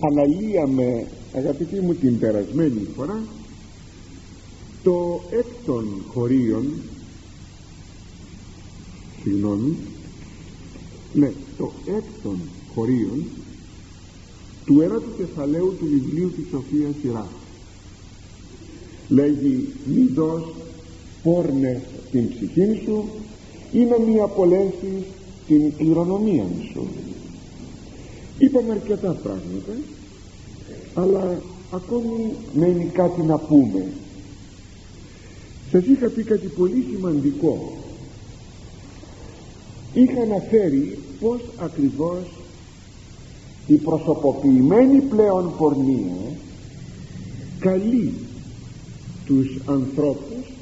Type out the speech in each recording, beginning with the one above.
αναλύαμε αγαπητοί μου την περασμένη φορά το έκτον χωρίον συγγνώμη ναι το έκτον χωρίον του ένατου κεφαλαίου του βιβλίου της Σοφίας Σειρά λέγει μη δώσ πόρνες την ψυχή σου ή να μη απολέσεις την κληρονομία σου είπαμε αρκετά πράγματα αλλά ακόμη μένει κάτι να πούμε. Σας είχα πει κάτι πολύ σημαντικό. Είχα αναφέρει πως ακριβώς η προσωποποιημένη πλέον πορνεία καλεί τους ανθρώπους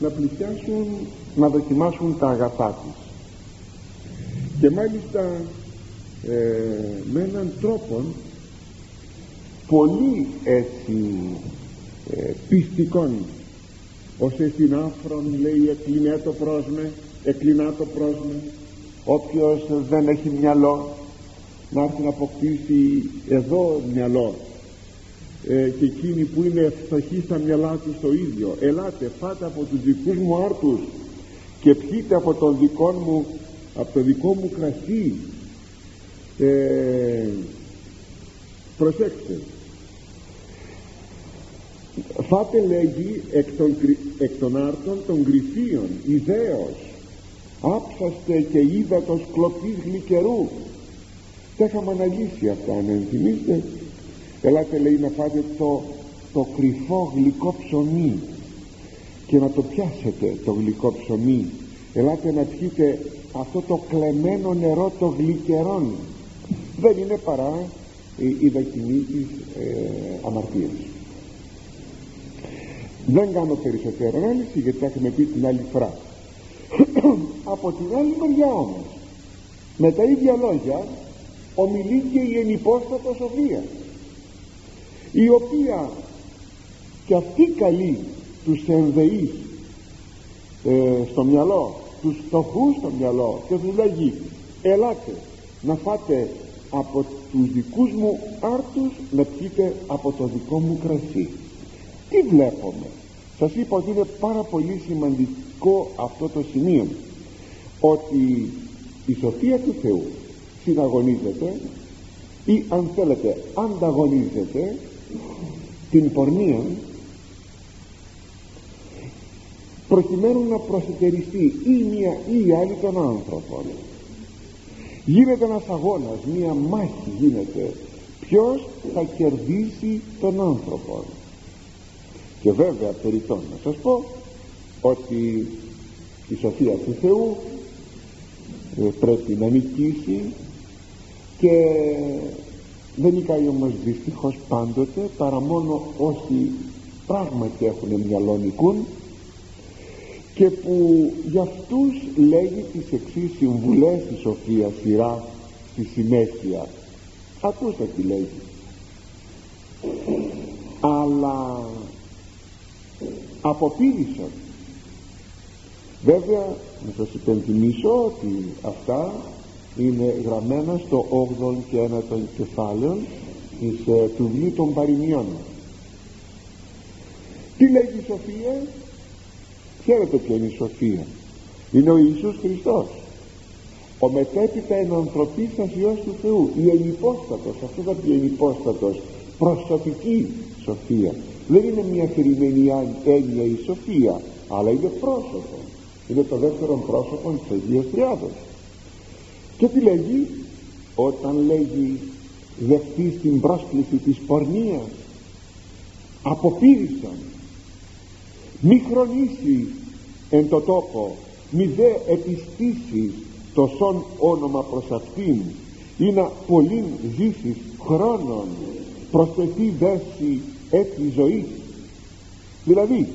να πλησιάσουν να δοκιμάσουν τα αγαθά της και μάλιστα ε, με έναν τρόπο πολύ έτσι ε, πιστικών. Ως στην άφρον λέει εκλεινέ το πρόσμε εκλεινά το πρόσμε όποιος δεν έχει μυαλό να έρθει να αποκτήσει εδώ μυαλό. Ε, και εκείνοι που είναι φτωχοί στα μυαλά τους το ίδιο. Ελάτε φάτε από τους δικούς μου άρτους και πιείτε από τον δικό μου από το δικό μου κρασί ε, προσέξτε. Φάτε λέγει εκ των, εκ των άρτων των γρυφίων ιδέως άψαστε και ύδατος κλοπής γλυκερού. Τα είχαμε αναλύσει αυτά να ενθυμίστε ελάτε λέει να φάτε το, το κρυφό γλυκό ψωμί και να το πιάσετε το γλυκό ψωμί. Ελάτε να πιείτε αυτό το κλεμμένο νερό το γλυκερόν δεν είναι παρά η, η δοκιμή της ε, αμαρτίας. Δεν κάνω περισσότερο ανάλυση γιατί θα έχουμε πει την άλλη φορά. Από την άλλη μεριά όμως με τα ίδια λόγια ομιλεί και η ενυπόστατος Σοφία η οποία και αυτή καλεί τους ενδεείς ε, στο μυαλό τους φτωχούς στο μυαλό και τους λέγει ελάτε να φάτε από τους δικούς μου άρτους να πιείτε από το δικό μου κρασί. Τι βλέπουμε; Σας είπα ότι είναι πάρα πολύ σημαντικό αυτό το σημείο ότι η σοφία του Θεού συναγωνίζεται ή αν θέλετε ανταγωνίζεται την πορνεία προκειμένου να προσετεριστεί ή μία ή η άλλη των άνθρωπων γίνεται ένας αγώνας. Μία μάχη γίνεται. Ποιος θα κερδίσει τον άνθρωπο και βέβαια περιττώ να σας πω ότι η σοφία του Θεού ε, πρέπει να νικήσει και δεν νικάει όμως δυστυχώς πάντοτε παρά μόνο όσοι πράγματι έχουν μυαλό νικούν και που για αυτούς λέγει τις εξής συμβουλές η Σοφία σειρά στη συνέχεια. Ακούστε τι λέγει. Αλλά αποπήρησαν βέβαια να σας υπενθυμίσω ότι αυτά είναι γραμμένα στο 8ο και 9ο κεφάλαιο της, ε, του βιβλίου των Παρινιών τι λέγει η Σοφία; Ξέρετε ποια είναι η Σοφία είναι ο Ιησούς Χριστός. Ο μετέπειτα ενανθρωπίσας Υιός του Θεού. Η ενυπόστατος αυτό θα πει ενυπόστατος προσωπική σοφία. Δεν είναι μια αφηρημένη έννοια η σοφία αλλά είναι πρόσωπο. Είναι το δεύτερο πρόσωπο της Αγίας Τριάδος. Και τι λέγει; Όταν λέγει δεχτείς την πρόσκληση της πορνείας αποπήρησαν μη χρονίσεις εν το τόπο μη δε επιστήσεις το σον όνομα προς αυτήν ή να πολλήν ζήσεις χρόνων προσθεθεί δέση έτσι ζωής. Δηλαδή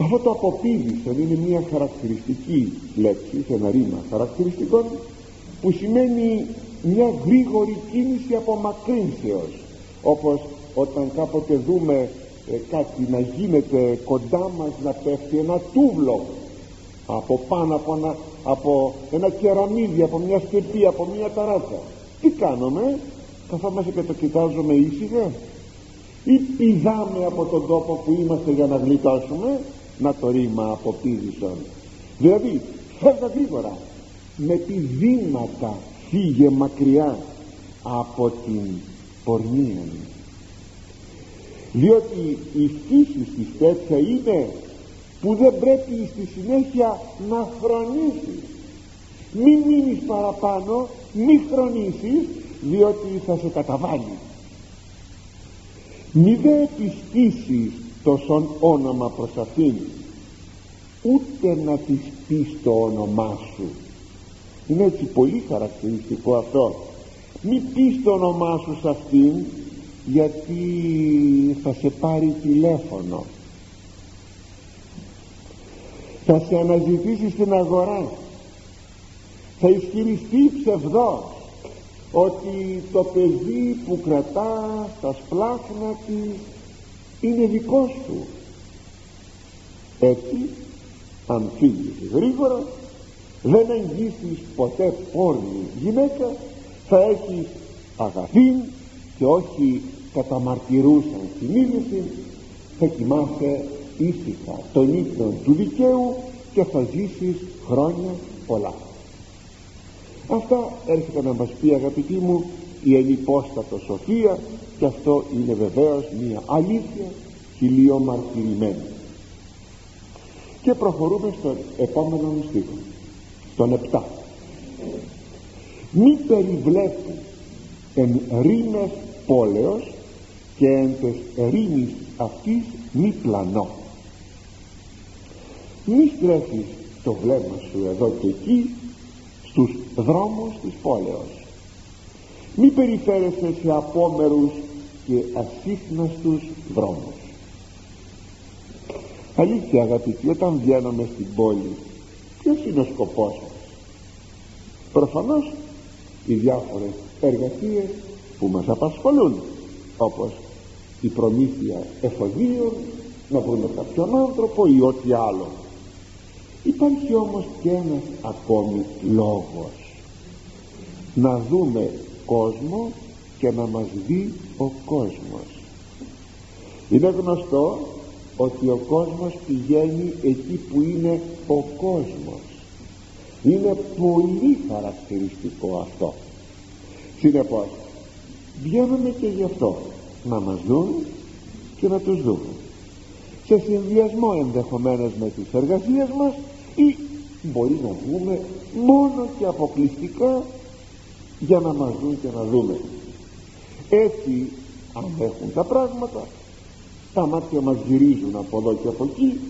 αυτό το αποπίδησαν είναι μια χαρακτηριστική λέξη σε ένα ρήμα χαρακτηριστικών που σημαίνει μια γρήγορη κίνηση απομακρύνσεως όπως όταν κάποτε δούμε ε, κάτι να γίνεται κοντά μας να πέφτει ένα τούβλο από πάνω από ένα, από ένα κεραμίδι από μια στεπή από μια ταράτσα. Τι κάνουμε; Καθόμαστε και το κοιτάζουμε ήσυχα; Ή πηδάμε από τον τόπο που είμαστε για να γλιτώσουμε; Να το ρήμα από πήδησον δηλαδή φεύγα γρήγορα. Με τη βήματα φύγε μακριά από την πορνεία διότι η φύση της τέτοια είναι που δεν πρέπει στη συνέχεια να χρονίσεις μη μείνεις παραπάνω μη χρονίσεις διότι θα σε καταβάλει. Μη δε επιστήσεις το σον όνομα προς αυτήν ούτε να της πεις το όνομά σου. Είναι έτσι πολύ χαρακτηριστικό αυτό. Μη πεις το όνομά σου σε αυτήν γιατί θα σε πάρει τηλέφωνο. Θα σε αναζητήσει στην αγορά. Θα ισχυριστεί ψευδός ότι το παιδί που κρατά στα σπλάχνα της είναι δικός σου έτσι αν φύγεις γρήγορα δεν εγγύσεις ποτέ πόρνη γυναίκα θα έχεις αγαθή και όχι καταμαρτυρούσαν συνείδηση θα κοιμάσαι ήσυχα. Τον ύπνο του δικαίου και θα ζήσεις χρόνια πολλά. Αυτά έρχεται να μας πει αγαπητοί μου η ενυπόστατος σοφία και αυτό είναι βεβαίως μια αλήθεια χιλιομαρτυρημένη. Και προχωρούμε στον επόμενο στίχο στον 7 μη περιβλέπεις εν ρήμες πόλεως και εν τες ρήμης αυτής μη πλανώ. Μη στρέφεις το βλέμμα σου εδώ και εκεί στους δρόμους της πόλεως. Μη περιφέρεσαι σε απόμερους και ασύχναστους δρόμους. Αλήθεια αγαπητοί όταν βγαίνουμε στην πόλη ποιος είναι ο σκοπός μας; Προφανώς οι διάφορες εργασίες που μας απασχολούν όπως η προμήθεια εφοδίων να βρούμε κάποιον άνθρωπο ή ό,τι άλλο. Υπάρχει όμως και ένας ακόμη λόγος. Να δούμε κόσμο και να μας δει ο κόσμος. Είναι γνωστό ότι ο κόσμος πηγαίνει εκεί που είναι ο κόσμος. Είναι πολύ χαρακτηριστικό αυτό. Συνεπώς βγαίνουμε και γι' αυτό να μας δουν και να τους δούμε. Σε συνδυασμό ενδεχομένως με τις εργασίες μας ή μπορεί να βγούμε μόνο και αποκλειστικά για να μας δουν και να δούμε. Έτσι αν έχουν τα πράγματα τα μάτια μας γυρίζουν από εδώ και από εκεί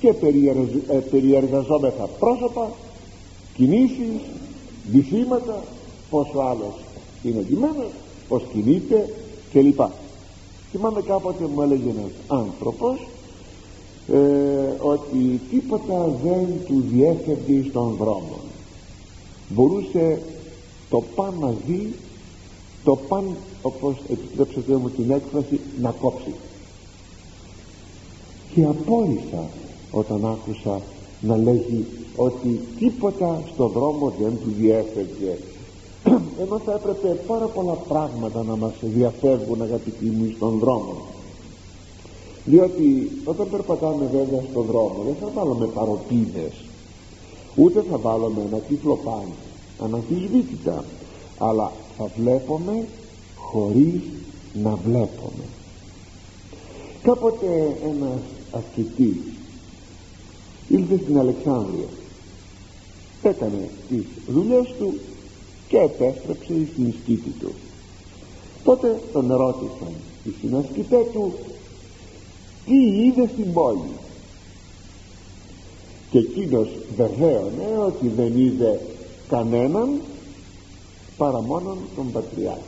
και ε, περιεργαζόμεθα πρόσωπα κινήσεις βυθίματα πόσο άλλος είναι ντυμένος πως κινείται κλπ θυμάμαι κάποτε μου έλεγε ένας άνθρωπος ε, ότι τίποτα δεν του διέφευγε στον δρόμο. Μπορούσε το παν να δει το παν όπως επιτρέψετε μου την έκφραση να κόψει. Και απόλυσα όταν άκουσα να λέγει ότι τίποτα στο δρόμο δεν του διέφευγε ενώ θα έπρεπε πάρα πολλά πράγματα να μας διαφεύγουν αγαπητοί μου στον δρόμο. Διότι όταν περπατάμε βέβαια στον δρόμο δεν θα βάλουμε παροπίδες ούτε θα βάλουμε ένα τύφλο πάνι αναμφισβήτητα αλλά θα βλέπουμε χωρίς να βλέπουμε. Κάποτε ένας ασκητής ήλθε στην Αλεξάνδρεια. Έκανε τις δουλειές του και επέστρεψε στην σκήτη του. Τότε τον ρώτησαν οι συνασκητέ του τι είδες στην πόλη; Και εκείνος βεβαίωνε ότι δεν είδε κανέναν παρά μόνον τον Πατριάρχη.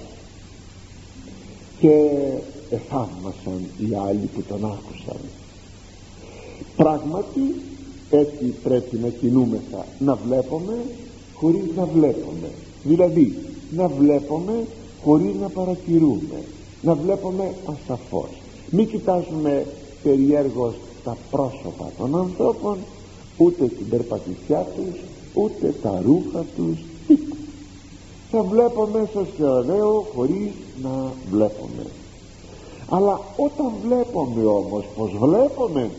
Και εθαύμασαν οι άλλοι που τον άκουσαν. Πράγματι έτσι πρέπει να κινούμεθα να βλέπουμε χωρίς να βλέπουμε. Δηλαδή να βλέπουμε χωρίς να παρατηρούμε. Να βλέπουμε ασαφώς. Μην κοιτάζουμε περιέργως τα πρόσωπα των ανθρώπων ούτε την περπατησιά τους ούτε τα ρούχα τους. Θα βλέπω μέσα στο ωραίο χωρίς να βλέπουμε. Αλλά όταν βλέπουμε όμως πως βλέπουμε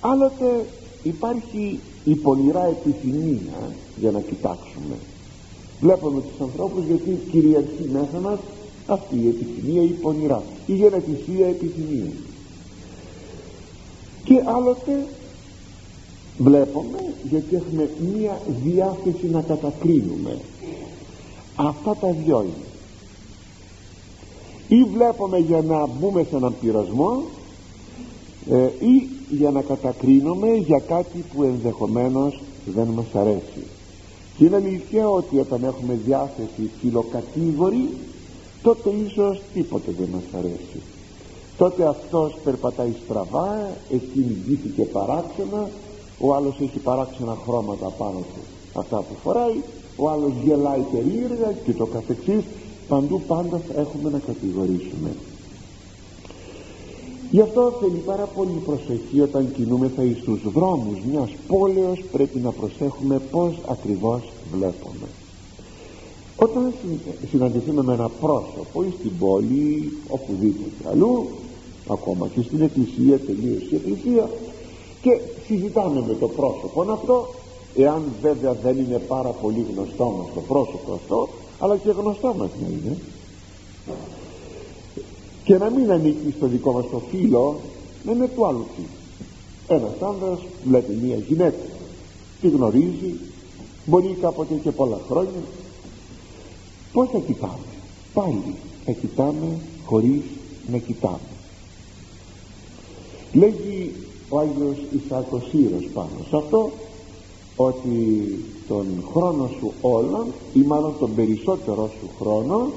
άλλοτε υπάρχει η πονηρά επιθυμία για να κοιτάξουμε. Βλέπουμε τους ανθρώπους γιατί κυριαρχεί μέσα μας αυτή η επιθυμία η πονηρά η γενετησία επιθυμία. Και άλλοτε βλέπουμε γιατί έχουμε μία διάθεση να κατακρίνουμε. Αυτά τα δυο είναι. Ή βλέπουμε για να μπούμε σε έναν πειρασμό ε, ή για να κατακρίνουμε για κάτι που ενδεχομένως δεν μας αρέσει. και είναι αλήθεια ότι όταν έχουμε διάθεση φιλοκατήγορη τότε ίσως τίποτε δεν μας αρέσει. Τότε αυτός περπατάει στραβά εκείνη γύθηκε παράξενα ο άλλος έχει παράξενα χρώματα πάνω του. Αυτά που φοράει ο άλλος γελάει περίεργα και το καθεξής παντού πάντα έχουμε να κατηγορήσουμε γι' αυτό θέλει πάρα πολύ προσοχή όταν κινούμεθα εις τους δρόμους μιας πόλεως πρέπει να προσέχουμε πως ακριβώς βλέπουμε. Όταν συναντηθούμε με ένα πρόσωπο ή στην πόλη οπουδήποτε αλλού ακόμα και στην εκκλησία τελείως η εκκλησία και συζητάμε με το πρόσωπο αυτό εάν βέβαια δεν είναι πάρα πολύ γνωστό μας το πρόσωπο αυτό αλλά και γνωστό μας να είναι και να μην ανήκει στο δικό μας το φίλο να είναι του άλλου φίλου. Ένας άνδρας βλέπει μια γυναίκα. Τη γνωρίζει μπορεί κάποτε και πολλά χρόνια. Πως θα κοιτάμε; Πάλι θα κοιτάμε χωρίς να κοιτάμε. Λέγει ο Άγιος Ισάκος Ήρος πάνω σε αυτό ότι τον χρόνο σου όλων ή μάλλον τον περισσότερο σου χρόνο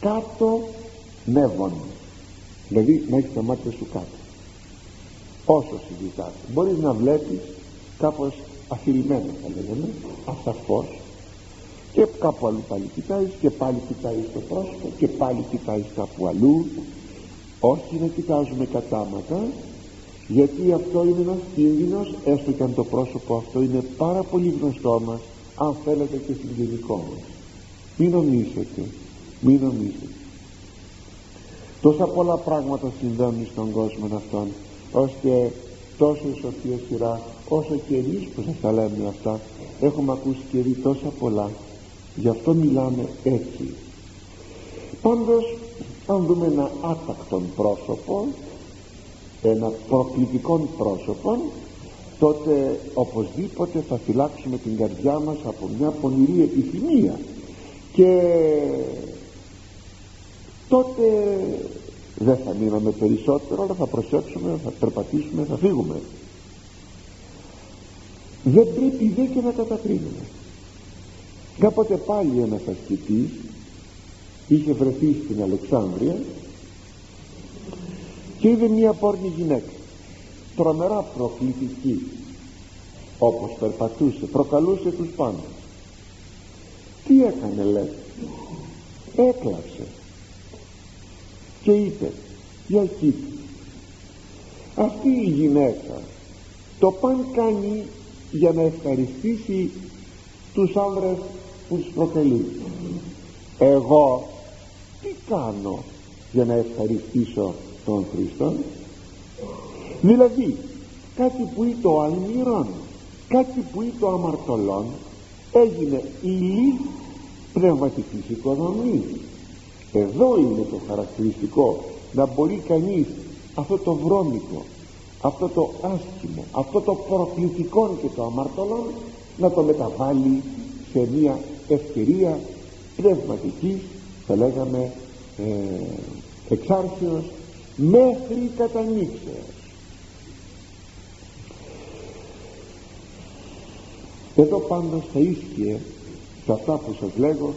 κάτω νεύων δηλαδή να έχεις τα μάτια σου κάτω. Όσο συζητάς μπορείς να βλέπεις κάπως αφηρημένα θα λέγαμε ασαφώς. Και κάπου αλλού πάλι κοιτάει και πάλι κοιτάει στο πρόσωπο και πάλι κοιτάει κάπου αλλού. Όχι να κοιτάζουμε κατάματα γιατί αυτό είναι ένας κίνδυνος έστω και αν το πρόσωπο αυτό είναι πάρα πολύ γνωστό μας αν θέλετε και συγγενικό μας μην νομίζετε μην νομίζετε τόσα πολλά πράγματα συμβαίνουν στον κόσμο αυτόν ώστε τόσο η Σοφία Σειρά όσο και εμείς που σας τα λέμε αυτά έχουμε ακούσει και δει τόσα πολλά. Γι' αυτό μιλάμε έτσι. Πάντως αν δούμε ένα άτακτον πρόσωπο ένα προκλητικό πρόσωπο τότε οπωσδήποτε θα φυλάξουμε την καρδιά μας από μια πονηρή επιθυμία. Και τότε δεν θα μείνουμε περισσότερο αλλά θα προσέξουμε, θα περπατήσουμε, θα φύγουμε. Δεν πρέπει δε και να κατακρίνουμε. Κάποτε πάλι ένας ασκητής είχε βρεθεί στην Αλεξάνδρεια και είδε μια πόρνη γυναίκα τρομερά προκλητική όπως περπατούσε προκαλούσε τους πάντες. Τι έκανε λέει; Έκλαψε και είπε για κοίτα αυτή η γυναίκα το παν κάνει για να ευχαριστήσει τους άνδρες που τους προκαλεί εγώ τι κάνω για να ευχαριστήσω τον Χριστό; Δηλαδή κάτι που είναι το αλμυρών κάτι που είναι το αμαρτωλών έγινε ύλη πνευματικής οικοδομής εδώ είναι το χαρακτηριστικό να μπορεί κανείς αυτό το βρώμικο αυτό το άσχημο αυτό το προκλητικό και το αμαρτωλό να το μεταβάλει σε μια ευκαιρία πνευματικής θα λέγαμε ε, εξάρχεως μέχρι κατανοίξεως εδώ πάντως θα ίσχυε σε αυτά που σας λέγω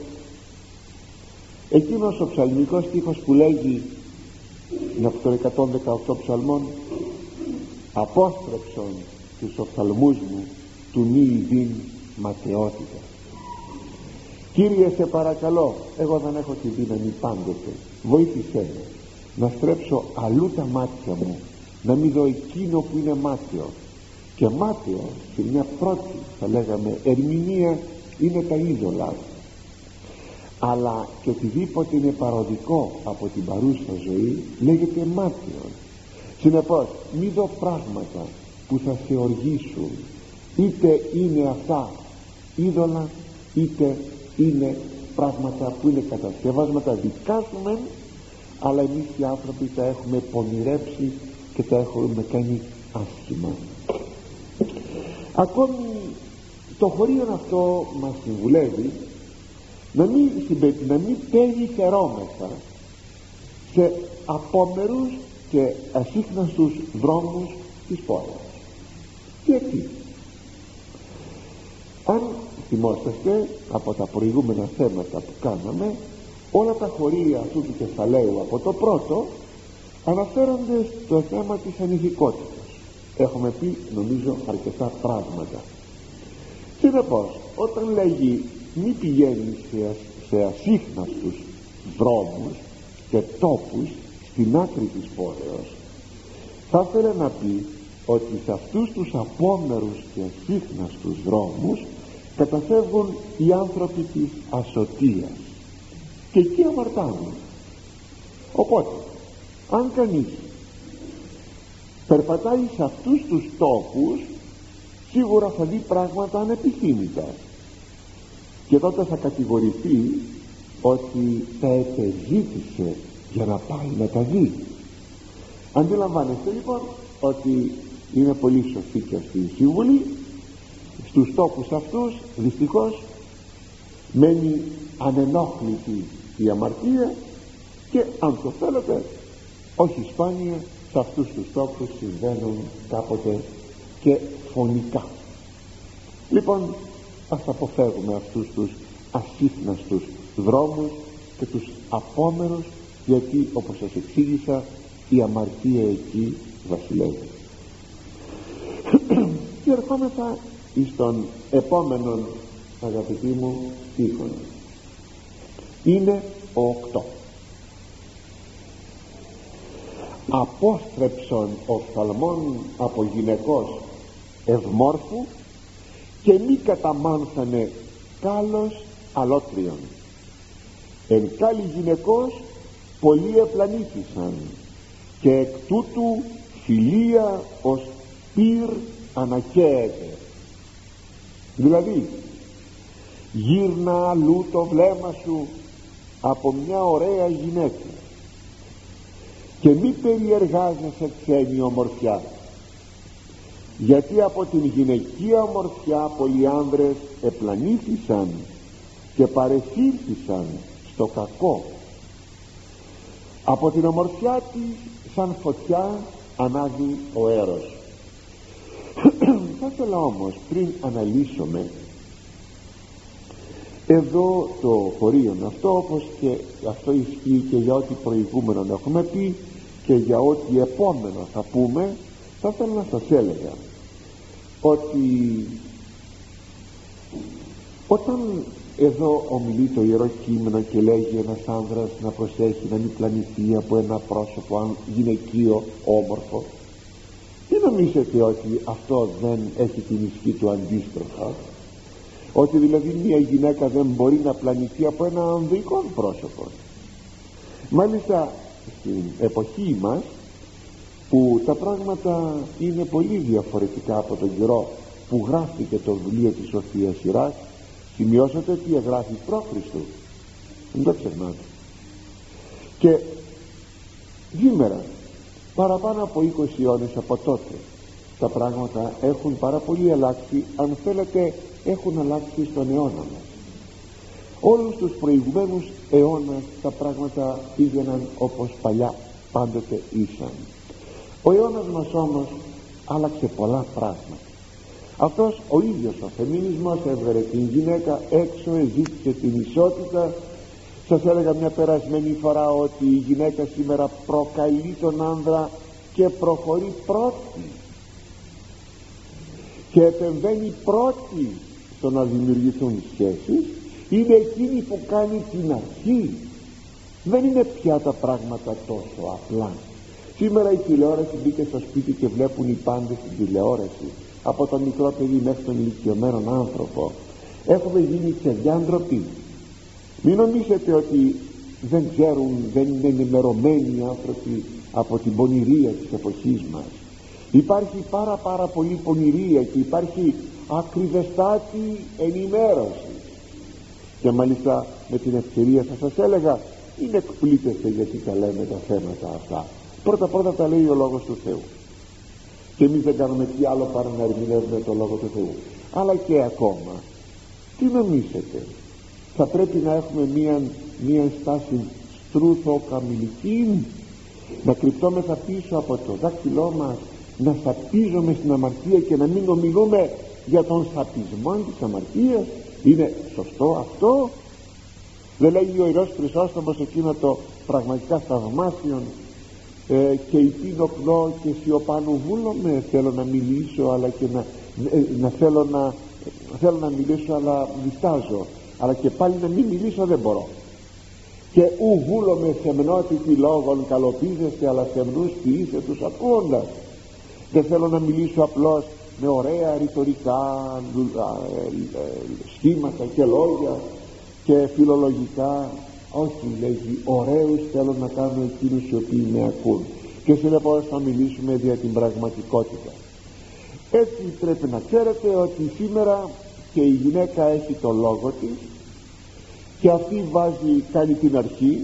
εκείνος ο ψαλμικός στίχος που λέγει είναι από το 118 ψαλμών απόστρεψον τους οφθαλμούς μου του μη ειδήν ματαιότητα Κύριε σε παρακαλώ εγώ δεν έχω τη δύναμη πάντοτε βοήθησέ με να στρέψω αλλού τα μάτια μου να μην δω εκείνο που είναι μάτιο και μάτιο σε μια πρώτη θα λέγαμε ερμηνεία είναι τα είδωλα αλλά και οτιδήποτε είναι παροδικό από την παρούσα ζωή λέγεται μάτιον συνεπώς μη δω πράγματα που θα σε οργήσουν είτε είναι αυτά είδωλα είτε είναι πράγματα που είναι κατασκευάσματα δικά σου μεν αλλά εμείς οι άνθρωποι τα έχουμε πονηρέψει και τα έχουμε κάνει άσχημα. Ακόμη το χωρίο αυτό μας συμβουλεύει να μην, να μην περιφερόμεθα σε απόμερους και ασύχναστους δρόμους της πόλης. Γιατί αν θυμόσαστε από τα προηγούμενα θέματα που κάναμε όλα τα χωρία αυτού του κεφαλαίου από το πρώτο αναφέρονται στο θέμα της ανηθικότητας. Έχουμε πει νομίζω αρκετά πράγματα. Συνεπώς όταν λέγει μη πηγαίνει σε, σε ασύχναστους δρόμους και τόπους στην άκρη της πόλεως θα ήθελε να πει ότι σε αυτούς τους απόμερους και ασύχναστους δρόμους καταφεύγουν οι άνθρωποι της ασωτείας και εκεί αμαρτάνουν. Οπότε αν κανείς περπατάει σε αυτούς τους τόπους σίγουρα θα δει πράγματα ανεπιθύμητα και τότε θα κατηγορηθεί ότι τα επεζήτησε για να πάει να τα δει. Αντιλαμβάνεστε λοιπόν ότι είναι πολύ σωστή και αυτή η σύμβουλη στους τόπους αυτούς δυστυχώς μένει ανενόχλητη η αμαρτία και αν το θέλετε όχι σπάνια σε αυτούς τους τόπους συμβαίνουν κάποτε και φωνικά. Λοιπόν ας αποφεύγουμε αυτούς τους ασύχναστους δρόμους και τους απόμερους γιατί όπως σας εξήγησα η αμαρτία εκεί βασιλεύει. Και ερχόμεθα εις τον επόμενον αγαπητοί μου στίχον είναι ο οκτώ. Απόστρεψον οφθαλμών από γυναικός ευμόρφου και μη καταμάνθανε κάλος αλότριον εν κάλλη γυναικός πολλοί επλανήθησαν και εκ τούτου φιλία ως πυρ ανακαίεται. Δηλαδή γύρνα αλλού το βλέμμα σου από μια ωραία γυναίκα και μη περιεργάζεσαι ξένη ομορφιά γιατί από την γυναικεία ομορφιά πολλοί άνδρες επλανήθησαν και παρεσύρθησαν στο κακό. Από την ομορφιά της σαν φωτιά ανάβει ο έρος. Θα ήθελα όμως πριν αναλύσουμε εδώ το χωρίο αυτό όπως και αυτό ισχύει και για ό,τι προηγούμενο έχουμε πει και για ό,τι επόμενο θα πούμε θα ήθελα να σας έλεγα ότι όταν εδώ ομιλεί το Ιερό Κείμενο και λέγει ένας άνδρας να προσέχει να μην πλανηθεί από ένα πρόσωπο γυναικείο όμορφο τι νομίζετε ότι αυτό δεν έχει την ισχύ του αντίστροφα; Ότι δηλαδή μια γυναίκα δεν μπορεί να πλανηθεί από ένα ανδρικό πρόσωπο; Μάλιστα στην εποχή μας που τα πράγματα είναι πολύ διαφορετικά από τον καιρό που γράφτηκε το βιβλίο της Σοφίας Σειράς σημειώσατε τι εγγράφει πρόχριστο δεν το ξεχνάτε. Και σήμερα παραπάνω από 20 αιώνες από τότε τα πράγματα έχουν πάρα πολύ αλλάξει αν θέλετε έχουν αλλάξει στον αιώνα μας. Όλους τους προηγουμένους αιώνας τα πράγματα πήγαιναν όπως παλιά πάντοτε ήσαν ο αιώνας μας όμως άλλαξε πολλά πράγματα. Αυτός ο ίδιος ο φεμινισμός έβγαλε την γυναίκα έξω εζήτησε την ισότητα. Σας έλεγα μια περασμένη φορά ότι η γυναίκα σήμερα προκαλεί τον άνδρα και προχωρεί πρώτη. Και επεμβαίνει πρώτη στο να δημιουργηθούν σχέσεις. Είναι εκείνη που κάνει την αρχή. Δεν είναι πια τα πράγματα τόσο απλά σήμερα η τηλεόραση μπήκε στο σπίτι και βλέπουν οι πάντες την τηλεόραση. Από το μικρό παιδί μέχρι τον ηλικιωμένο άνθρωπο. Έχουμε γίνει σε διάντροποι μην νομίζετε ότι δεν ξέρουν δεν είναι ενημερωμένοι οι άνθρωποι από την πονηρία της εποχής μας. Υπάρχει πάρα πάρα πολύ πονηρία και υπάρχει ακριβεστάτη ενημέρωσης. Και μάλιστα με την ευκαιρία θα σας έλεγα είναι εκπλήτεστε γιατί τα λέμε τα θέματα αυτά πρώτα πρώτα τα λέει ο Λόγος του Θεού. Και εμείς δεν κάνουμε τι άλλο παρά να ερμηνεύουμε το Λόγο του Θεού. Αλλά και ακόμα τι νομίζετε; Θα πρέπει να έχουμε μία, μία στάση στρούθο καμιλική να κρυπτόμεθα πίσω από το δάκτυλό μας να σαπίζουμε στην αμαρτία και να μην ομιλούμε για τον σαπισμό της αμαρτίας; Είναι σωστό αυτό; Δεν λέγει ο Ιερός Χρυσόστομος εκείνο το πραγματικά θαυμάσιον ε, και υπήνοπνο και σιωπάνω βούλομαι θέλω να μιλήσω αλλά και να, ε, να θέλω να θέλω να μιλήσω αλλά διστάζω. Αλλά και πάλι να μην μιλήσω δεν μπορώ. Και ου βούλομαι σεμνότητη λόγων καλοπίζεστε αλλά σεμνούς ποιήσε τους ακούοντας. Δεν θέλω να μιλήσω απλώς με ωραία ρητορικά ε, σχήματα και λόγια και φιλολογικά όχι λέγει ωραίους θέλω να κάνω εκείνους οι οποίοι με ακούν. Και συνεπώς θα μιλήσουμε για την πραγματικότητα. Έτσι πρέπει να ξέρετε ότι σήμερα και η γυναίκα έχει το λόγο της και αυτή βάζει κάνει την αρχή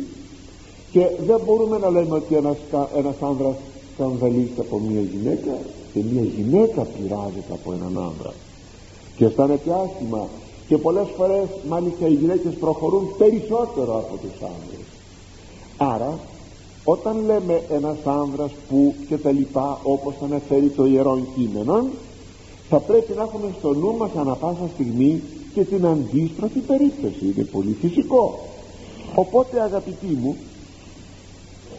και δεν μπορούμε να λέμε ότι ένας, ένας άνδρας σκανδαλίζεται από μια γυναίκα και μια γυναίκα πειράζεται από έναν άνδρα. Και αισθάνεται άσχημα και πολλές φορές μάλιστα οι γυναίκες προχωρούν περισσότερο από τους άνδρες. Άρα όταν λέμε ένας άνδρας που και τα λοιπά όπως αναφέρει το Ιερό Κείμενο θα πρέπει να έχουμε στο νου μας ανα πάσα στιγμή και την αντίστροφη περίπτωση. Είναι πολύ φυσικό. Οπότε αγαπητοί μου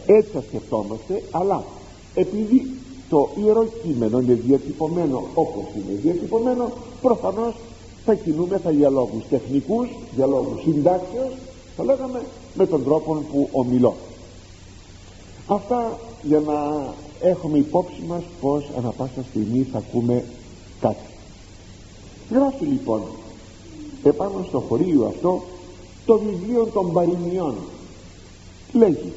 έτσι θα σκεφτόμαστε αλλά επειδή το ιερό κείμενο είναι διατυπωμένο όπως είναι διατυπωμένο προφανώς θα κινούμεθα για λόγους τεχνικούς για λόγους συντάξεως θα λέγαμε με τον τρόπο που ομιλώ. Αυτά για να έχουμε υπόψη μας πως ανα πάσα στιγμή θα ακούμε κάτι. Γράφει λοιπόν επάνω στο χωρίο αυτό το βιβλίο των παροιμιών. Λέγει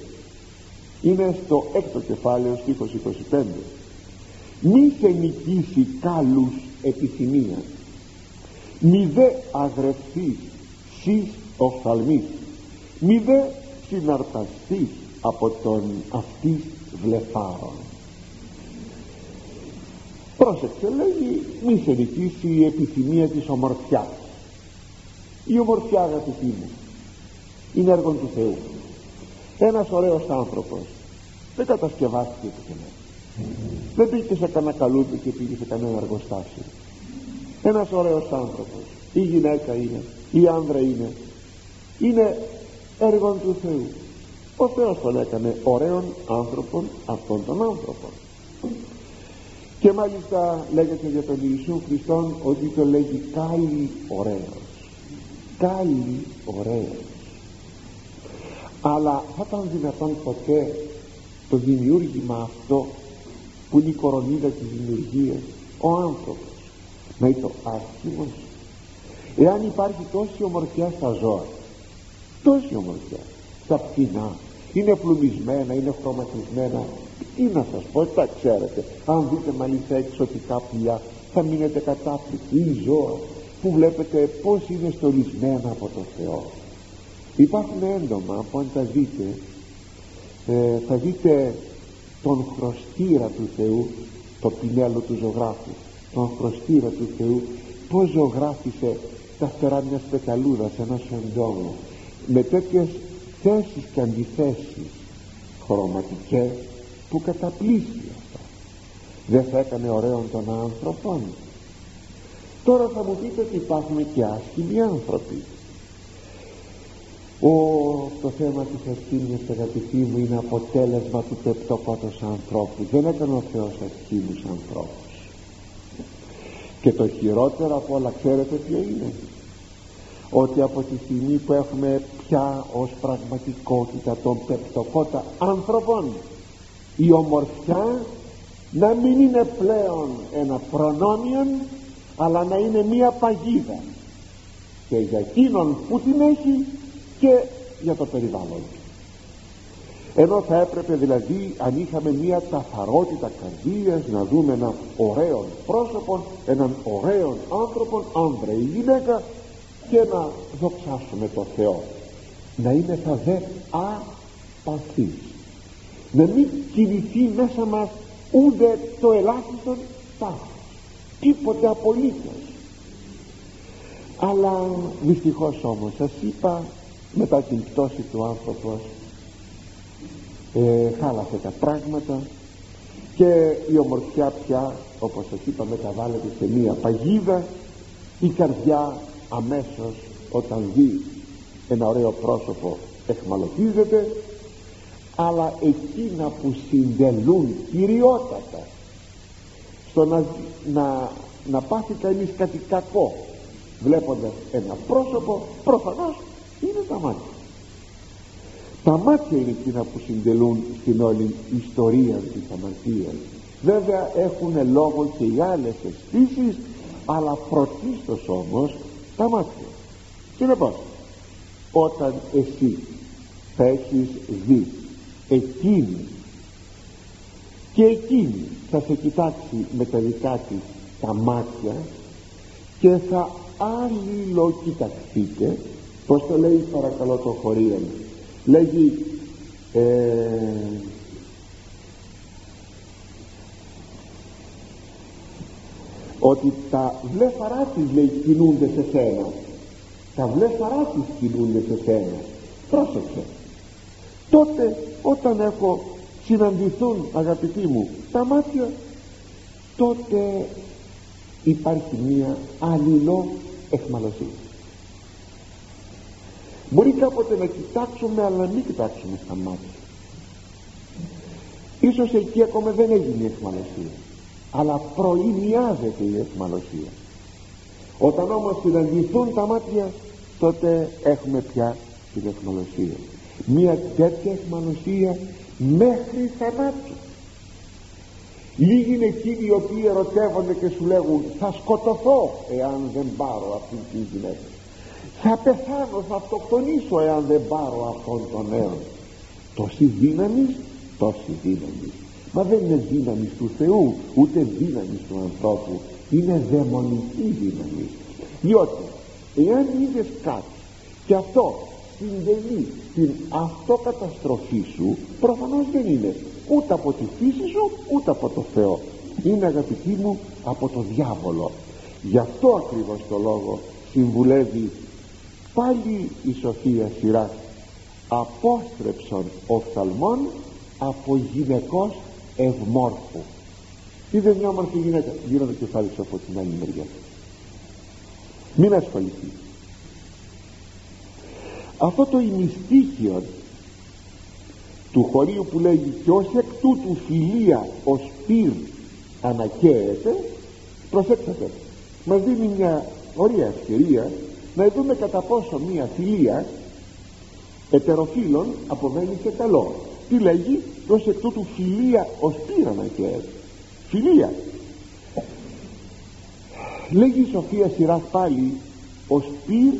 είναι στο έκτο κεφάλαιο στίχος 25 μη σε νικήσει κάλους επιθυμίας μη δε αγρευθείς σεις οφθαλμής μη δε συναρταστείς από τον αυτής βλεφάρων. Πρόσεξε λέγει μη σε νικήσει η επιθυμία της ομορφιάς. Η ομορφιά αγαπητή μου είναι έργο του Θεού. Ένας ωραίος άνθρωπος δεν κατασκευάστηκε το Θεό δεν πήγε σε κανένα καλούδι και πήγε σε κανένα εργοστάσιο ένας ωραίος άνθρωπος. Η γυναίκα είναι. Η άνδρα είναι. Είναι έργο του Θεού. Ο Θεός τον έκανε ωραίων άνθρωπων αυτών των άνθρωπων και μάλιστα λέγεται για τον Ιησού Χριστόν ότι το λέγει κάλλη ωραίος κάλλη ωραίος. Αλλά θα ήταν δυνατόν ποτέ το δημιούργημα αυτό που είναι η κορονίδα της δημιουργίας ο άνθρωπος να είναι το άσχημος εάν υπάρχει τόση ομορφιά στα ζώα τόση ομορφιά στα πτηνά είναι πλουμισμένα, είναι χρωματισμένα τι να σας πω, τα ξέρετε. Αν δείτε μάλιστα εξωτικά πουλιά θα μείνετε κατάπληκτοι. Ή ζώα που βλέπετε πως είναι στολισμένα από το Θεό. Υπάρχουν έντομα που αν τα δείτε ε, θα δείτε τον χρωστήρα του Θεού το πινέλο του ζωγράφου τον χρωστήρα του Θεού πως ζωγράφισε τα φτερά μιας πεταλούδας ενός εντόμου με τέτοιες θέσεις και αντιθέσεις χρωματικές που καταπλήσει αυτά. Δεν θα έκανε ωραίον των άνθρωπων τώρα θα μου πείτε ότι υπάρχουν και άσχημοι άνθρωποι. Ο, το θέμα της ευθύνης αγαπητοί μου είναι αποτέλεσμα του πεπτοκότος ανθρώπου. Δεν έκανε ο Θεός ευθύνους ανθρώπους και το χειρότερο από όλα ξέρετε ποιο είναι; Ότι από τη στιγμή που έχουμε πια ως πραγματικότητα τον πεπτοκότα άνθρωπων η ομορφιά να μην είναι πλέον ένα προνόμιο αλλά να είναι μία παγίδα. Και για εκείνον που την έχει και για το περιβάλλον ενώ θα έπρεπε δηλαδή αν είχαμε μια ταφαρότητα καρδίας να δούμε έναν ωραίο πρόσωπο έναν ωραίο άνθρωπο άνδρα ή γυναίκα και να δοξάσουμε το Θεό. Να είναι θα δε απαθής να μην κινηθεί μέσα μας ούτε το ελάχιστο πάθος τίποτε απολύτως. Αλλά δυστυχώς όμως σας είπα μετά την πτώση του άνθρωπος ε, χάλασε τα πράγματα. Και η ομορφιά πια όπως σας είπα μεταβάλλεται σε μία παγίδα. Η καρδιά αμέσως όταν δει ένα ωραίο πρόσωπο εχμαλωτίζεται. Αλλά εκείνα που συντελούν κυριότατα στο να, να, να πάθει κανείς κάτι κακό βλέποντας ένα πρόσωπο προφανώς είναι τα μάτια τα μάτια είναι εκείνα που συντελούν στην όλη ιστορία της αμαρτίας. Βέβαια έχουν λόγο και οι άλλες αισθήσεις αλλά πρωτίστως όμως τα μάτια. Συνεπώς όταν εσύ θα έχεις δει εκείνη και εκείνη θα σε κοιτάξει με τα δικά της τα μάτια και θα αλληλοκοιταχθείτε πως το λέει παρακαλώ το χωρίον λέγει ε, ότι τα βλέφαρά της λέει κινούνται σε σένα. Τα βλέφαρά της κινούνται σε σένα. Πρόσεξε. Τότε όταν έχω συναντηθούν αγαπητοί μου τα μάτια τότε υπάρχει μία αλληλό εχμαλωσία μπορεί κάποτε να κοιτάξουμε αλλά να μην κοιτάξουμε στα μάτια. Ίσως εκεί ακόμα δεν έγινε η εχμαλωσία αλλά προημιάζεται η εχμαλωσία όταν όμως συναντηθούν τα μάτια τότε έχουμε πια την εχμαλωσία μια τέτοια εχμαλωσία μέχρι θανάτου λίγοι είναι εκείνοι οι οποίοι ερωτεύονται και σου λέγουν θα σκοτωθώ εάν δεν πάρω αυτή την γυναίκα θα πεθάνω θα αυτοκτονήσω εάν δεν πάρω αυτόν τον νέο τόση δύναμη τόση δύναμη. Μα δεν είναι δύναμη του Θεού ούτε δύναμη του ανθρώπου. Είναι δαιμονική δύναμη. Διότι εάν είδες κάτι και αυτό συντελεί την αυτοκαταστροφή σου προφανώς δεν είναι ούτε από τη φύση σου ούτε από το Θεό. Είναι αγαπητοί μου από το διάβολο. Γι' αυτό ακριβώς το λόγο συμβουλεύει πάλι η Σοφία σειρά απόστρεψον οφθαλμών από γυναικός ευμόρφου. Είδες μια όμορφη γυναίκα γύρω το κεφάλι σου από την άλλη μεριά. Μην ασχοληθεί. Αυτό το ημιστήχιο του χωρίου που λέγει και ως εκ τούτου φιλία ως πυρ ανακαίεται προσέξτε μας δίνει μια ωραία ευκαιρία να δούμε κατά πόσο μια φιλία ετεροφίλων αποβαίνει σε καλό. Τι λέγει; Ως εκ τούτου φιλία ως πυρ ανακαίεται φιλία. Λέγει η Σοφία σειρά πάλι ως πυρ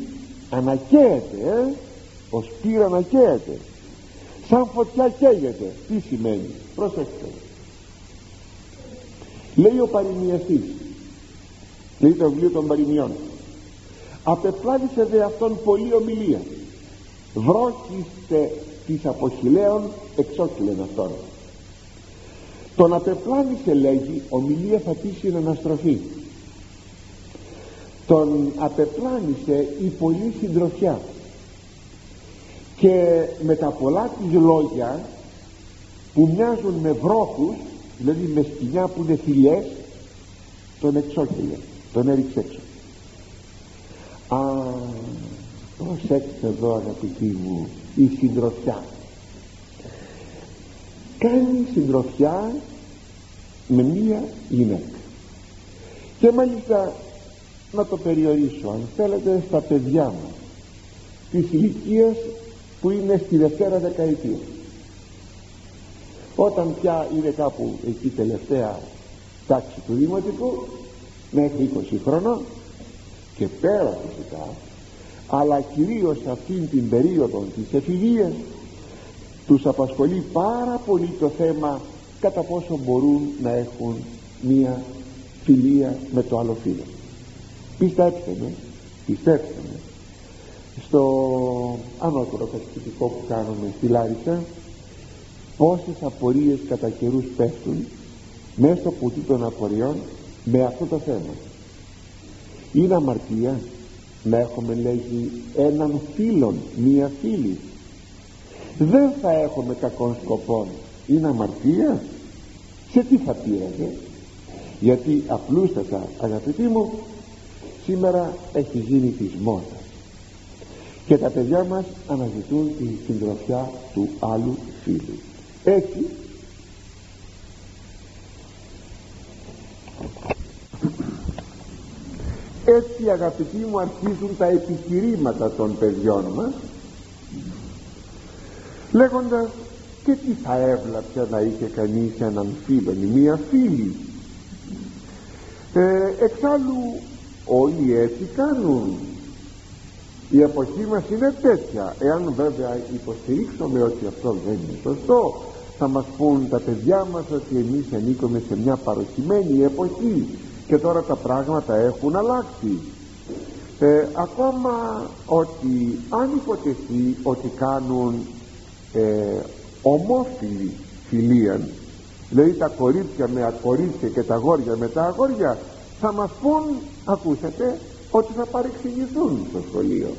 ανακαίεται ε; ως πυρ ανακαίεται. Σαν φωτιά καίγεται. Τι σημαίνει; Προσέξτε. Λέει ο παροιμιαστής. Λέει το βιβλίο των παροιμιών απεπλάνησε δε αυτόν πολλή ομιλία. Βρόχιστε της αποχηλαίων εξόχυλεν αυτόν. Τον απεπλάνησε λέγει ομιλία θα πείσει αναστροφή. Τον απεπλάνησε η πολλή συντροφιά. Και με τα πολλά της λόγια που μοιάζουν με βρόχους δηλαδή με σκηνιά που είναι θηλιές τον εξόκυλε τον έριξε έξω προσέξτε εδώ αγαπητοί μου η συντροφιά. Κάνει συντροφιά με μία γυναίκα. Και μάλιστα να το περιορίσω αν θέλετε στα παιδιά μας της ηλικίας που είναι στη δευτέρα δεκαετία. Όταν πια είναι κάπου εκεί τελευταία τάξη του δημοτικού μέχρι 20 χρονών και πέρα φυσικά αλλά κυρίως αυτήν την περίοδο της εφηβείας τους απασχολεί πάρα πολύ το θέμα κατά πόσο μπορούν να έχουν μία φιλία με το άλλο φίλο. Πιστέψτε με πιστέψτε με στο ανώτερο καθηγητικό που κάνουμε στη Λάρισα πόσες απορίες κατά καιρούς πέφτουν μέσα στο κουτί των απορριών με αυτό το θέμα. Είναι αμαρτία να έχουμε λέγει έναν φίλον μία φίλη. Δεν θα έχουμε κακόν σκοπό είναι αμαρτία. Σε τι θα πήρατε; Γιατί απλούστατα αγαπητοί μου σήμερα έχει γίνει της μόδας. Και τα παιδιά μας αναζητούν τη συντροφιά του άλλου φίλου. Έτσι έτσι αγαπητοί μου αρχίζουν τα επιχειρήματα των παιδιών μας λέγοντας και τι θα έβλαψε να είχε κανείς έναν φίλο ή μία φίλη; Ε, εξάλλου όλοι έτσι κάνουν. Η εποχή μας είναι τέτοια. Εάν βέβαια υποστηρίξουμε ότι αυτό δεν είναι σωστό θα μας πούν τα παιδιά μας ότι εμείς ανήκουμε σε μια παροχημένη εποχή και τώρα τα πράγματα έχουν αλλάξει. Ε, ακόμα ότι αν υποτεθεί ότι κάνουν ε, ομόφιλη φιλία δηλαδή τα κορίτσια με τα κορίτσια και τα αγόρια με τα αγόρια θα μας πούν ακούσατε ότι θα παρεξηγηθούν στο σχολείο.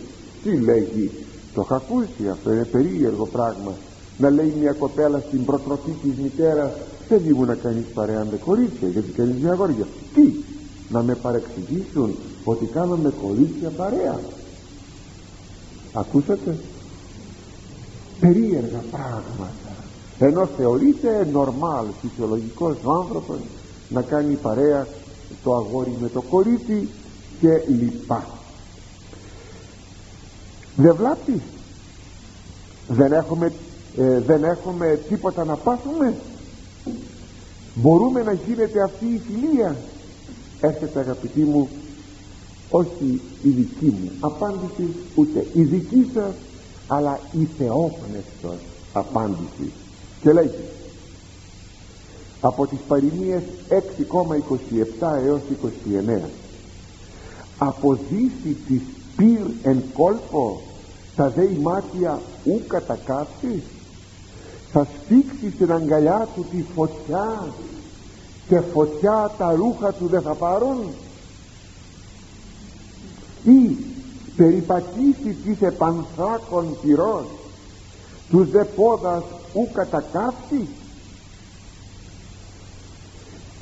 Τι λέγει το είχα ακούσει αυτό είναι περίεργο πράγμα να λέει μια κοπέλα στην προτροφή της μητέρας δεν μου να κάνεις παρέα με κορίτσια γιατί κάνεις μια αγόρια. Τι να με παρεξηγήσουν ότι κάνουμε κορίτσια παρέα. Ακούσατε; Περίεργα πράγματα. Ενώ θεωρείται νορμάλ φυσιολογικός ο άνθρωπος να κάνει παρέα το αγόρι με το κορίτσι και λοιπά. Δεν βλάπτεις; Δεν έχουμε, ε, δεν έχουμε τίποτα να πάθουμε; Μπορούμε να γίνεται αυτή η φιλία. Έρχεται αγαπητοί μου όχι η δική μου απάντηση ούτε η δική σας αλλά η θεόπνευστος απάντηση. Και λέγει από τις παροιμίες 6,27 έως 29 αποδείσει της πυρ εν κόλπο τα δέη μάτια ου κατακάψεις θα σφίξει στην αγκαλιά του τη φωτιά και φωτιά τα ρούχα του δεν θα πάρουν. Ή περιπατήσει της επανθράκων πυρός τους δε πόδας ου κατακάψει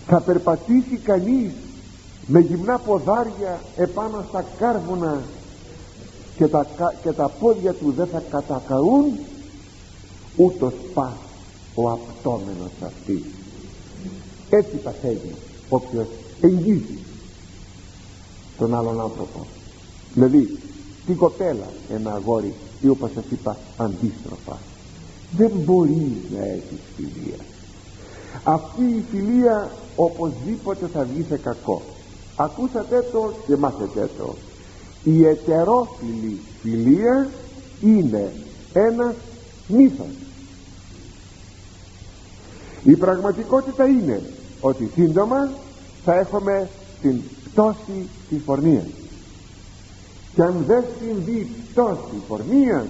θα περπατήσει κανείς με γυμνά ποδάρια επάνω στα κάρβουνα και τα, και τα πόδια του δεν θα κατακαούν ούτως πά ο απτόμενος αυτής. Έτσι παθαίνει όποιος εγγύζει τον άλλον άνθρωπο. Δηλαδή την κοπέλα ένα αγόρι ή όπως σας είπα αντίστροφα δεν μπορεί να έχει φιλία. Αυτή η φιλία οπωσδήποτε θα βγει σε κακό. Ακούσατε το και μάθετε το. Η ετερόφιλη φιλία είναι ένας μύθος η πραγματικότητα είναι ότι σύντομα θα έχουμε την πτώση της πορνείας. Και αν δεν συμβεί πτώση πορνείας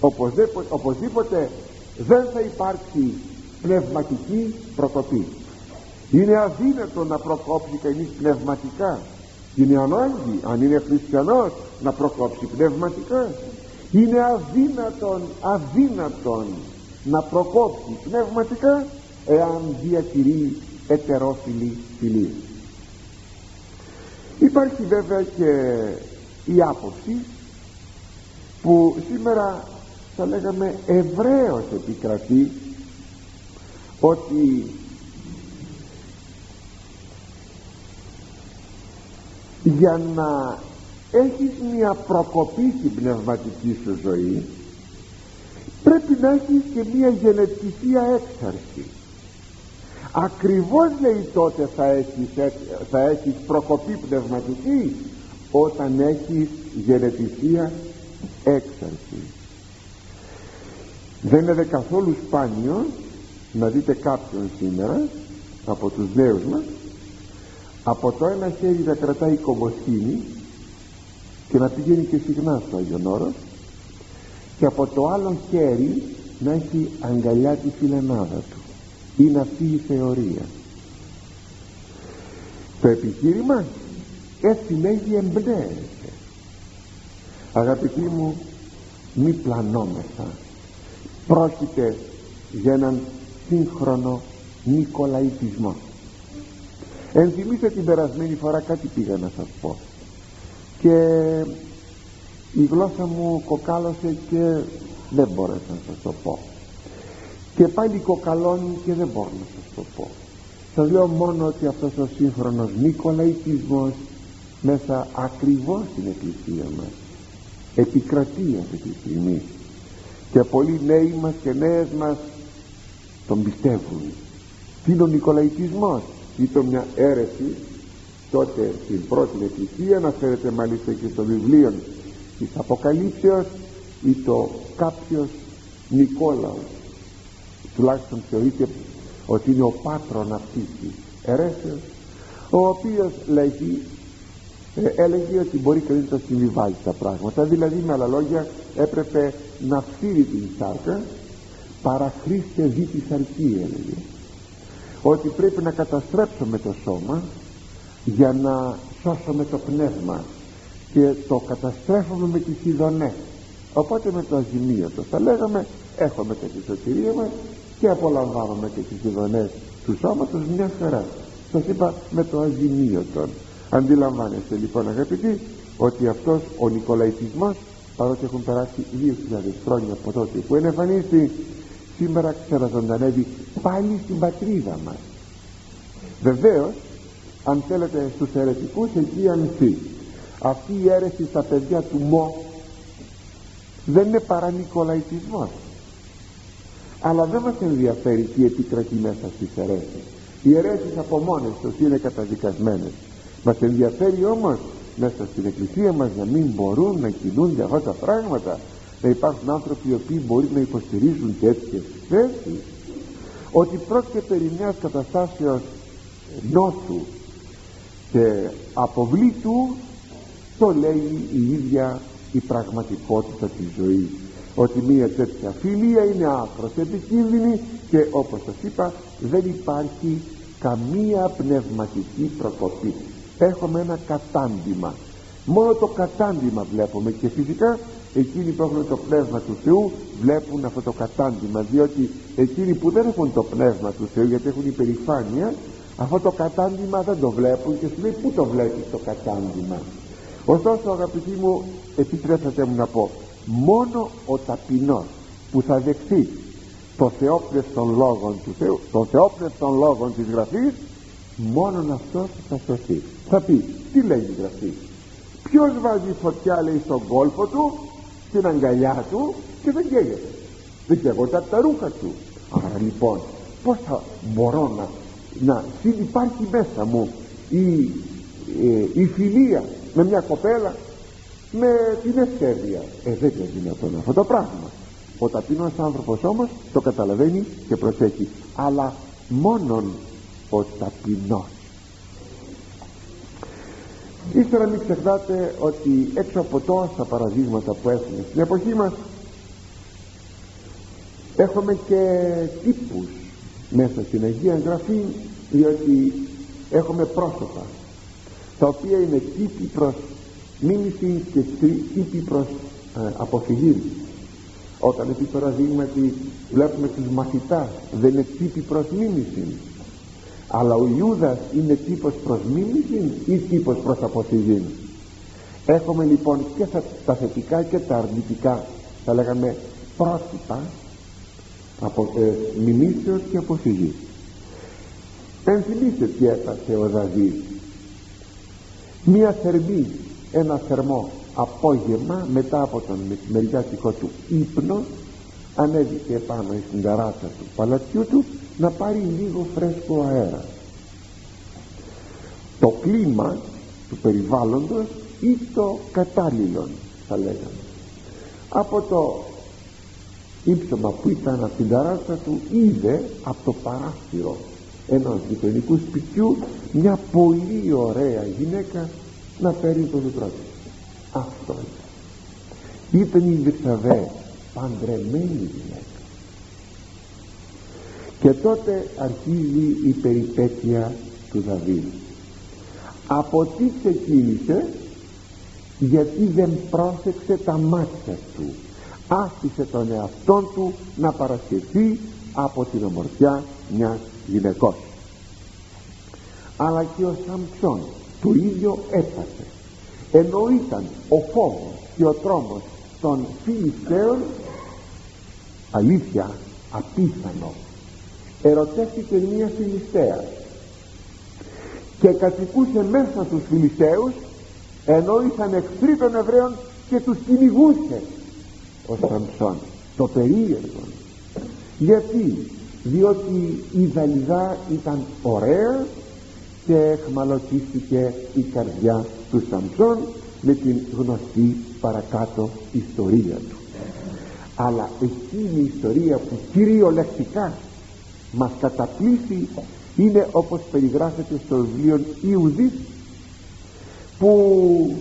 οπωσδήποτε, οπωσδήποτε δεν θα υπάρξει πνευματική προκοπή είναι αδύνατο να προκόψει κανείς πνευματικά. Είναι ανάγκη αν είναι χριστιανός να προκόψει πνευματικά. Είναι αδύνατον αδύνατον να προκόψει πνευματικά εάν διατηρεί ετερόφιλη φιλία υπάρχει βέβαια και η άποψη που σήμερα θα λέγαμε ευρέως επικρατεί ότι για να έχεις μια προκοπή στην πνευματική σου ζωή πρέπει να έχεις και μια γενετησία έξαρση ακριβώς λέει τότε θα έχεις, θα έχεις προκοπή πνευματική όταν έχεις γενετησία έξαρση. Δεν είναι καθόλου σπάνιο να δείτε κάποιον σήμερα από τους νέους μας από το ένα χέρι να κρατάει κομοσύνη και να πηγαίνει και συχνά στο Άγιον Όρος και από το άλλο χέρι να έχει αγκαλιά της φιλενάδας του είναι αυτή η θεωρία. Το επιχείρημα έτσι λέγει εμπνέεται. Αγαπητοί μου μη πλανόμεθα. Πρόκειται για έναν σύγχρονο νικολαϊτισμό. Ενθυμίστε την περασμένη φορά κάτι πήγα να σας πω. Και η γλώσσα μου κοκάλωσε και δεν μπόρεσα να σας το πω και πάλι κοκαλώνει και δεν μπορώ να σας το πω. Σας λέω μόνο ότι αυτός ο σύγχρονος νικολαϊτισμός μέσα ακριβώς στην εκκλησία μας επικρατεί αυτή τη στιγμή. Και πολλοί νέοι μας και νέες μας τον πιστεύουν. Τι είναι ο Νικολαϊκισμός; Ήταν μια αίρεση τότε στην πρώτη εκκλησία αναφέρεται μάλιστα και στο βιβλίο της Αποκαλύψεως ή το κάποιος Νικόλαος τουλάχιστον θεωρείται ότι είναι ο πάτρον αυτής της αιρέσεως ο οποίος λέγει ε, έλεγε ότι μπορεί κανείς να συμβιβάζει τα πράγματα. Δηλαδή με άλλα λόγια έπρεπε να φύρει την σάρκα παρά χρήστε δι της αρκή έλεγε ότι πρέπει να καταστρέψουμε το σώμα για να σώσουμε το πνεύμα και το καταστρέφουμε με τις ειδονές. Οπότε με το αζημίωτο θα λέγαμε έχουμε και τη σωτηρία μας και απολαμβάνουμε και τις ειδονές του σώματος μιας χαράς. Σας είπα με το αζημίωτο αντιλαμβάνεστε λοιπόν αγαπητοί ότι αυτός ο Νικολαϊτισμός παρότι έχουν περάσει 2.000 χρόνια από τότε που είναι εμφανίστη σήμερα ξαναζωντανεύει πάλι στην πατρίδα μας. Βεβαίως αν θέλετε στους αιρετικούς εκεί ανθεί αυτή η αίρεση στα παιδιά του Μω δεν είναι παρά Νικολαϊτισμός αλλά δεν μας ενδιαφέρει τι επικρατεί μέσα στις αιρέσεις. Οι αιρέσεις από μόνες τους είναι καταδικασμένες. Μας ενδιαφέρει όμως μέσα στην εκκλησία μας να μην μπορούν να κινούνται αυτά τα πράγματα. Να υπάρχουν άνθρωποι οι οποίοι μπορεί να υποστηρίζουν τέτοιες θέσεις. Ότι πρόκειται περί μιας καταστάσεως νόσου και αποβλήτου το λέει η ίδια η πραγματικότητα της ζωής ότι μια τέτοια φιλία είναι άκρος επικίνδυνη και όπως σας είπα δεν υπάρχει καμία πνευματική προκοπή. Έχουμε ένα κατάντημα. Μόνο το κατάντημα βλέπουμε και φυσικά εκείνοι που έχουν το πνεύμα του Θεού βλέπουν αυτό το κατάντημα διότι εκείνοι που δεν έχουν το πνεύμα του Θεού γιατί έχουν υπερηφάνεια αυτό το κατάντημα δεν το βλέπουν και σου λέει πού το βλέπεις το κατάντημα; Ωστόσο αγαπητοί μου επιτρέψατε μου να πω μόνο ο ταπεινός που θα δεχθεί το θεόπνευστον λόγων του Θεού το θεόπνευστον λόγων της Γραφής μόνον αυτός θα σωθεί. Θα πει τι λέει η Γραφή; Ποιος βάζει φωτιά λέει στον κόλπο του στην αγκαλιά του και δεν καίγεται. Δεν καίγονται από τα ρούχα του. Άρα λοιπόν πως θα μπορώ να να υπάρχει μέσα μου η, ε, η φιλία με μια κοπέλα με την ευκαιρία ε δεν είναι δυνατόν αυτό το πράγμα. Ο ταπεινός άνθρωπος όμως το καταλαβαίνει και προσέχει. Αλλά μόνον ο ταπεινός. Ύστερα μην ξεχνάτε ότι έξω από τόσα παραδείγματα που έχουμε στην εποχή μας έχουμε και τύπους μέσα στην Αγία Γραφή διότι έχουμε πρόσωπα τα οποία είναι τύποι προς μίμηση και τύποι προς ε, αποφυγή. Όταν επί παραδείγματι βλέπουμε τους μαθητάς δεν είναι τύποι προς μίμηση αλλά ο Ιούδας είναι τύπος προς μίμηση ή τύπος προς αποφυγή. Έχουμε λοιπόν και τα θετικά και τα αρνητικά θα λέγαμε πρότυπα από, ε, μιμήσεως και αποφυγής. Ενθυμίστε τι έπασε ο Δαβίδ. Μία θερμή ένα θερμό απόγευμα μετά από τον μεσημεριάτικο του ύπνο ανέβηκε πάνω στην ταράτσα του παλατιού του να πάρει λίγο φρέσκο αέρα. Το κλίμα του περιβάλλοντος ή το κατάλληλον θα λέγαμε. Από το ύψωμα που ήταν από την ταράτσα του είδε από το παράθυρο ενός γειτονικού σπιτιού μια πολύ ωραία γυναίκα να παίρνει το μικρό της αυτό ήταν ήταν η Βυρσαβέ παντρεμένη γυναίκα και τότε αρχίζει η περιπέτεια του Δαβίδ. Από τι ξεκίνησε γιατί δεν πρόσεξε τα μάτια του. Άφησε τον εαυτό του να παρασυρθεί από την ομορφιά μιας γυναικός. Αλλά και ο Σαμψόν το ίδιο έπαθε ενώ ήταν ο φόβος και ο τρόμος των Φιλιστέων αλήθεια απίθανο ερωτεύτηκε μια Φιλιστέα. Και κατοικούσε μέσα στους Φιλιστέους ενώ ήσαν εχθροί των Εβραίων και τους κυνηγούσε. Ο Σαμψόν το περίεργο. Γιατί; Διότι η Δαλιδά ήταν ωραία και εχμαλωτίστηκε η καρδιά του Σαμψόν με την γνωστή παρακάτω ιστορία του. Αλλά εκείνη η ιστορία που κυριολεκτικά μας καταπλήσει είναι όπως περιγράφεται στο βιβλίο Ιουδής που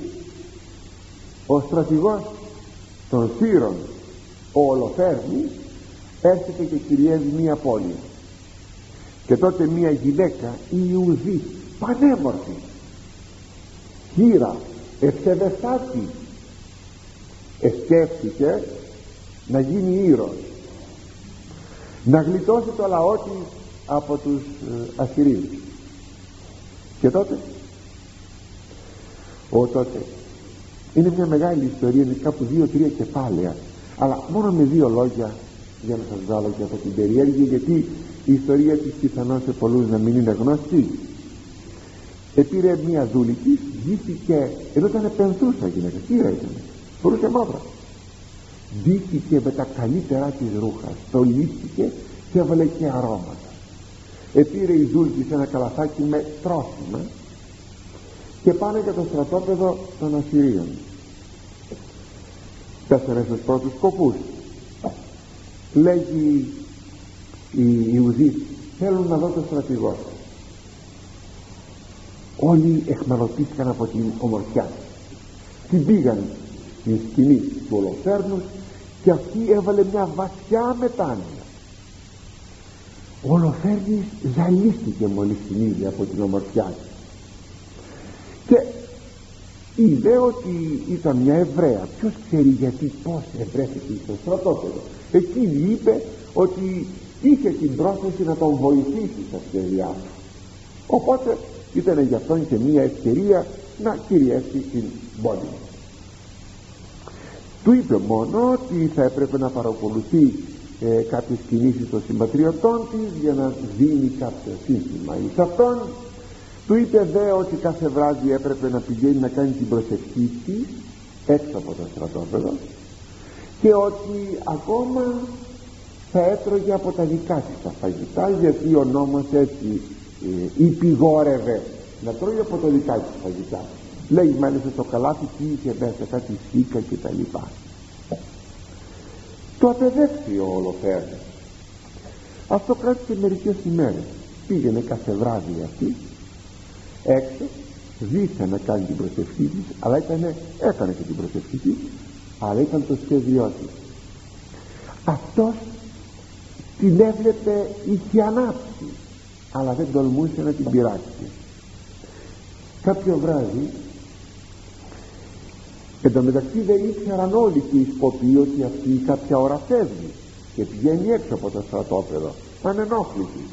ο στρατηγός των Σύρων ο Ολοφέρνης έρχεται και κυριεύει μία πόλη και τότε μία γυναίκα η Ιουδή πανέμορφη χείρα ευσεβεστάτη εσκέφτηκε να γίνει ήρωος να γλιτώσει το λαό της από τους ε, Ασσυρίους και τότε ο τότε είναι μια μεγάλη ιστορία είναι κάπου δύο-τρία κεφάλαια αλλά μόνο με δύο λόγια για να σας βάλω και από την περιέργεια γιατί η ιστορία της πιθανώς σε πολλούς να μην είναι γνωστή. Επήρε μια δούλη της βγήκε ενώ ήταν πενθούσα γυναίκα. Χείρα ήταν. Φορούσε μαύρα. Ντύθηκε με τα καλύτερά της ρούχα στολίστηκε και έβαλε και αρώματα. Επήρε η δούλη ένα καλαθάκι με τρόφιμα και πάνε για το στρατόπεδο των Ασσυρίων. Πέσανε στους πρώτους σκοπούς. Λέγει η Ιουδή θέλουν να δω το στρατηγό. Όλοι εχμαλωτήθηκαν από την ομορφιά. Την πήγαν στην σκηνή του Ολοφέρνους και αυτή έβαλε μια βαθιά μετάνοια. Ο Ολοφέρνης ζαλίστηκε μόλις την ίδια από την ομορφιά και είδε ότι ήταν μια Εβραία. Ποιος ξέρει γιατί πως ευρέθηκε στο στρατόπεδο. Εκείνη είπε ότι είχε την πρόθεση να τον βοηθήσει στα σχέδιά του. Οπότε ήταν για αυτόν και μια ευκαιρία να κυριεύσει την πόλη. Του είπε μόνο ότι θα έπρεπε να παρακολουθεί ε, κάποιες κινήσεις των συμπατριωτών της για να δίνει κάποιο σύνθημα εις αυτόν. Του είπε δε ότι κάθε βράδυ έπρεπε να πηγαίνει να κάνει την προσευχή της έξω από το στρατόπεδο και ότι ακόμα θα έτρωγε από τα δικά της τα φαγητά γιατί ο νόμος έτσι ε, υπηγόρευε να τρώει από τα δικά της φαγητά. Λέει μάλιστα το καλάθι τι είχε μέσα κάτι σίκα και τα λοιπά. Το απεδέχθη ο Ολοφέρνης αυτό κράτησε μερικές ημέρες. Πήγαινε κάθε βράδυ αυτή έξω ζήσε να κάνει την προσευχή της αλλά έκανε, έκανε και την προσευχή της αλλά ήταν το σχέδιό της. Αυτός την έβλεπε είχε ανάψει αλλά δεν τολμούσε να την πειράξει. Κάποιο βράδυ Εν τω μεταξύ δεν ήξεραν όλοι και οι σκοποί ότι αυτή κάποια ώρα φεύγει και πηγαίνει έξω από το στρατόπεδο. Πανενόχλητη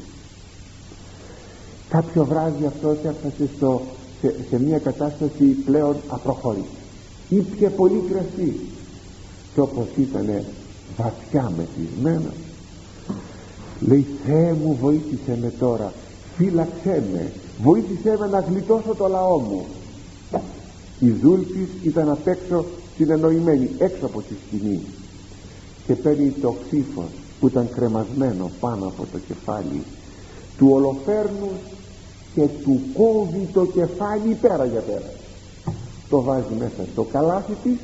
κάποιο βράδυ αυτός έφτασε στο, σε, σε μια κατάσταση πλέον απροχώρητη. Ήπια πολύ κρασί. Και όπως ήταν βαθιά μεθυσμένο λέει Θεέ μου βοήθησε με τώρα. Φύλαξέ με. Βοήθησέ με να γλιτώσω το λαό μου η Δούλπης ήταν απ' έξω συνεννοημένη έξω από τη σκηνή. Και παίρνει το ξύφος που ήταν κρεμασμένο πάνω από το κεφάλι. Του ολοφέρνου και του κόβει το κεφάλι πέρα για πέρα. Το βάζει μέσα στο καλάθι της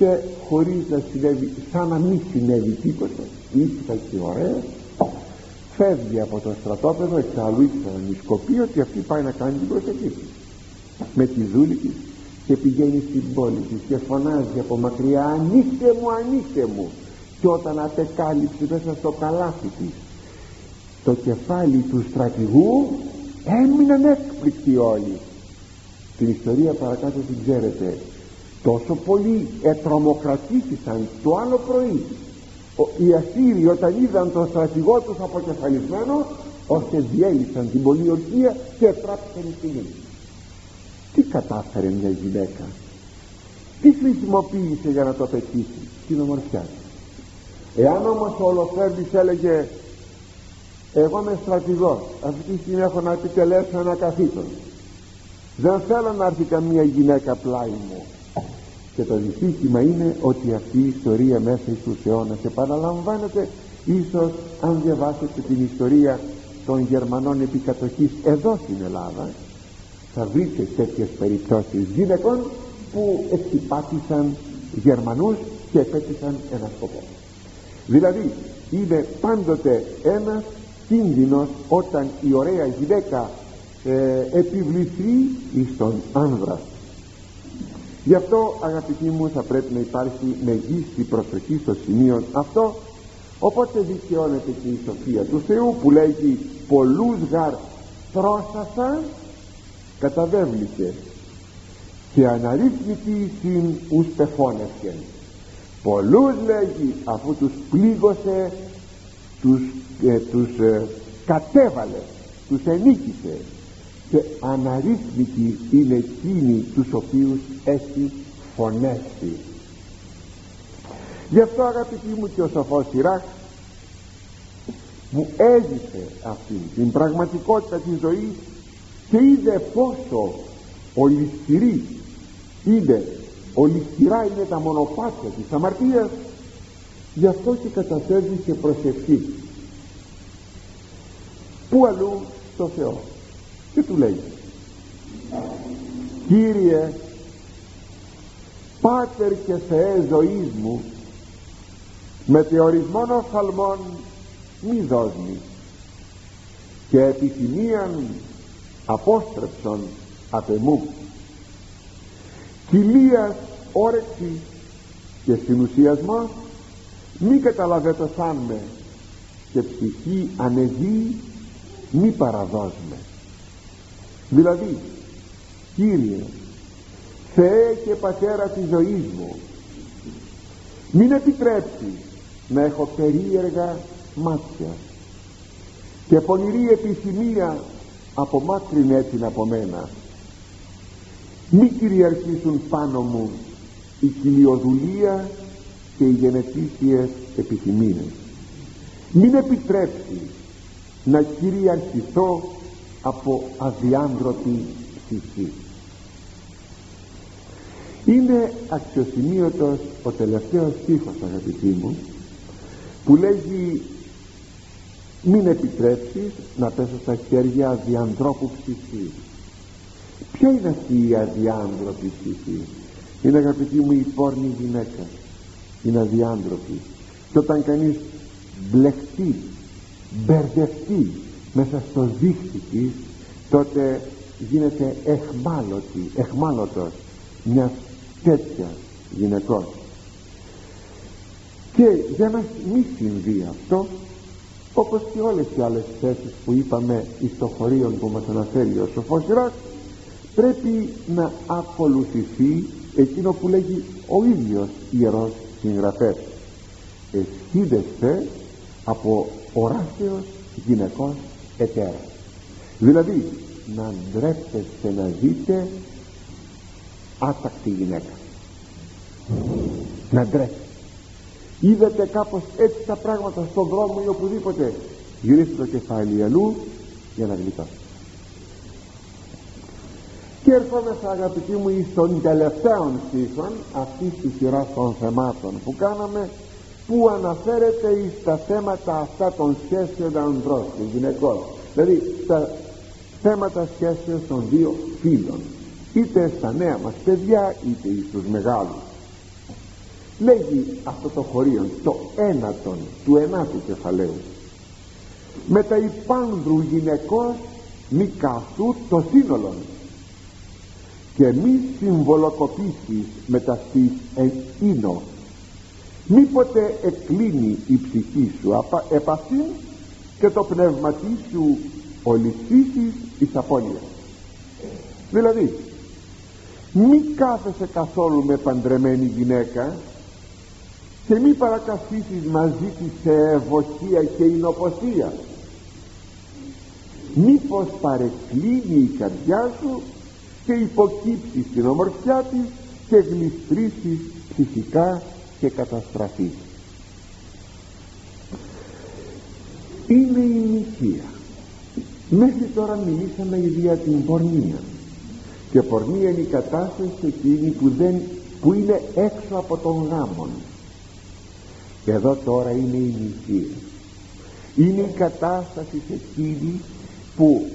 και χωρίς να συνέβη σαν να μην συνέβη τίποτα. Ήσυχα και ωραία. Φεύγει από το στρατόπεδο εξάλλου ήξεραν οι σκοποί ότι αυτή πάει να κάνει την προσευχή. Με τη δούλη της και πηγαίνει στην πόλη της και φωνάζει από μακριά ανοίξτε μου ανοίξτε μου και όταν απεκάλυψε μέσα στο καλάθι της το κεφάλι του στρατηγού έμειναν έκπληκτοι όλοι. Την ιστορία παρακάτω την ξέρετε τόσο πολύ ετρομοκρατήθησαν το άλλο πρωί. Οι Ασσύριοι όταν είδαν τον στρατηγό τους αποκεφαλισμένος ώστε διέλυσαν την πολιορκία και τράπησαν στη γη τι κατάφερε μια γυναίκα; Τι χρησιμοποίησε για να το πετύχει την ομορφιά εάν όμως ο Ολοφέρδης έλεγε εγώ είμαι στρατηγός αυτή τη στιγμή έχω να επιτελέσω ένα καθήκον. Δεν θέλω να έρθει καμία γυναίκα πλάι μου και το δυστύχημα είναι ότι αυτή η ιστορία μέσα στους αιώνας επαναλαμβάνεται ίσως αν διαβάσετε την ιστορία των Γερμανών επικατοχής εδώ στην Ελλάδα θα βρείτε τέτοιες περιπτώσεις γυναικών που εξυπάτησαν Γερμανούς και επέτυχαν ένα σκοπό. Δηλαδή είναι πάντοτε ένας κίνδυνος όταν η ωραία γυναίκα ε, επιβληθεί εις τον άνδρα γι' αυτό αγαπητοί μου θα πρέπει να υπάρχει μεγίστη προσοχή στο σημείο αυτό. Οπότε δικαιώνεται και η σοφία του Θεού που λέγει πολλούς γαρ πρόσασα καταβέβλησε και αναρρύθμιτη συν ους πεφώνευκεν. Πολλούς λέγει αφού τους πλήγωσε τους, ε, τους ε, κατέβαλε τους ενίκησε και αναρρύθμιτοι είναι εκείνοι τους οποίους έχει φωνέσει γι' αυτό αγαπητοί μου και ο σοφός Σιράκ που έζησε αυτή την πραγματικότητα της ζωής και είδε πόσο ολισθηρή είναι ολισθηρά είναι τα μονοπάτια της αμαρτίας. Γι' αυτό και καταφεύγει σε προσευχή που αλλού στο Θεό; Και του λέει; Κύριε Πάτερ και Θεέ ζωής μου με θεωρισμόν οφθαλμών μη δώσμη και επιθυμίαν απόστρεψον απ' εμού. Κοιλίας όρεξη και συνουσιασμό μη καταλαβαίνω σαν με και ψυχή ανεγή μη παραδώσμε δηλαδή Κύριε Θεέ και Πατέρα της ζωής μου μην επιτρέψει να έχω περίεργα μάτια και πονηρή επιθυμία απομάκρυνε την από μένα. Μη κυριαρχήσουν πάνω μου η κοιλιοδουλία και οι γενετήσιες επιθυμίες. Μην επιτρέψει να κυριαρχηθώ από αδιάντροπη ψυχή είναι αξιοσημείωτος ο τελευταίος στίχος αγαπητοί μου που λέγει μην επιτρέψεις να πέσω στα χέρια αδιαντρόπου ψυχή ποια είναι αυτή η αδιάντροπη ψυχή είναι αγαπητοί μου η πόρνη γυναίκα. Είναι αδιάντροπη. Και όταν κανείς μπλεχτεί μπερδευτεί μέσα στο δίχτυ της τότε γίνεται εχμάλωτη, εχμάλωτος μιας τέτοιας γυναικός. Και για να μην συμβεί αυτό όπως και όλες οι άλλες θέσεις που είπαμε εις το χωρίο που μας αναφέρει ο Σοφός Ράς πρέπει να ακολουθηθεί εκείνο που λέγει ο ίδιος ιερός συγγραφέας. Εσχίδεστε από οράσεως γυναικός εταίρα δηλαδή να ντρέπεστε να δείτε άτακτη γυναίκα. Να ντρέπεστε. Είδατε κάπως έτσι τα πράγματα στον δρόμο ή οπουδήποτε. Γυρίστε το κεφάλι αλλού για να γλιτώσετε. Και ερχόμεθα αγαπητοί μου εις των τελευταίων στίχων αυτής της σειράς των θεμάτων που κάναμε που αναφέρεται εις τα θέματα αυτά των σχέσεων ανδρών και γυναικών. Δηλαδή τα θέματα σχέσεων των δύο φίλων είτε στα νέα μας παιδιά είτε στους μεγάλους. Λέγει αυτό το χωρίο το ένατον του ενάτου κεφαλαίου. Με τα υπάνδρου γυναικός μη καθού το σύνολο και μη συμβολοκοπήσεις με τα στής εκείνο μήποτε εκλίνει η ψυχή σου επαφή και το πνεύματί σου ολισθήσεις εις απώλειας. Δηλαδή μη κάθεσαι καθόλου με παντρεμένη γυναίκα και μη παρακαθίσεις μαζί της σε ευωχία και εινοποθεία μήπως παρεκκλίνει η καρδιά σου και υποκύψεις στην ομορφιά της και γλιστρήσεις ψυχικά και καταστραφείς. Είναι η νηχεία μέχρι τώρα μιλήσαμε για την πορνεία. Και πορνεία είναι η κατάσταση εκείνη που, δεν, που είναι έξω από τον γάμον. Και εδώ τώρα είναι η νηχεία είναι η κατάσταση εκείνη που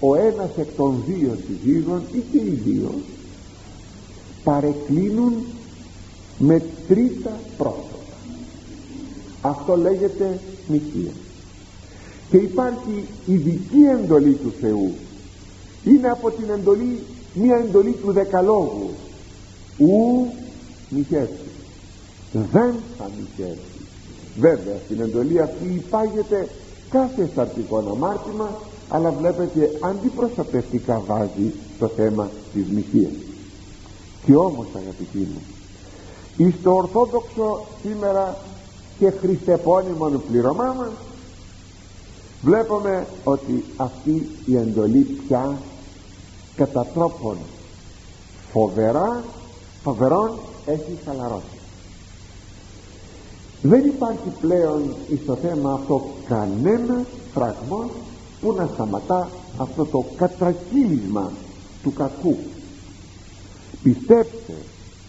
ο ένας εκ των δύο συζύγων ή και οι δύο παρεκκλίνουν με τρίτα πρόσωπα αυτό λέγεται νηχεία και υπάρχει ειδική εντολή του Θεού. Είναι από την εντολή μια εντολή του δεκαλόγου. Ου νυχεύσει δεν θα νυχεύσει βέβαια στην εντολή αυτή υπάγεται κάθε σαρτικό αμάρτημα αλλά βλέπετε αντιπροσωπευτικά βάζει το θέμα της νυχίας και όμως αγαπητοί μου εις το ορθόδοξο σήμερα και χριστεπώνυμον πληρωμά μας βλέπουμε ότι αυτή η εντολή πια κατά τρόπον φοβερά φοβερόν έχει χαλαρώσει. Δεν υπάρχει πλέον στο θέμα αυτό κανένα φραγμός που να σταματά αυτό το κατρακύλισμα του κακού. Πιστέψτε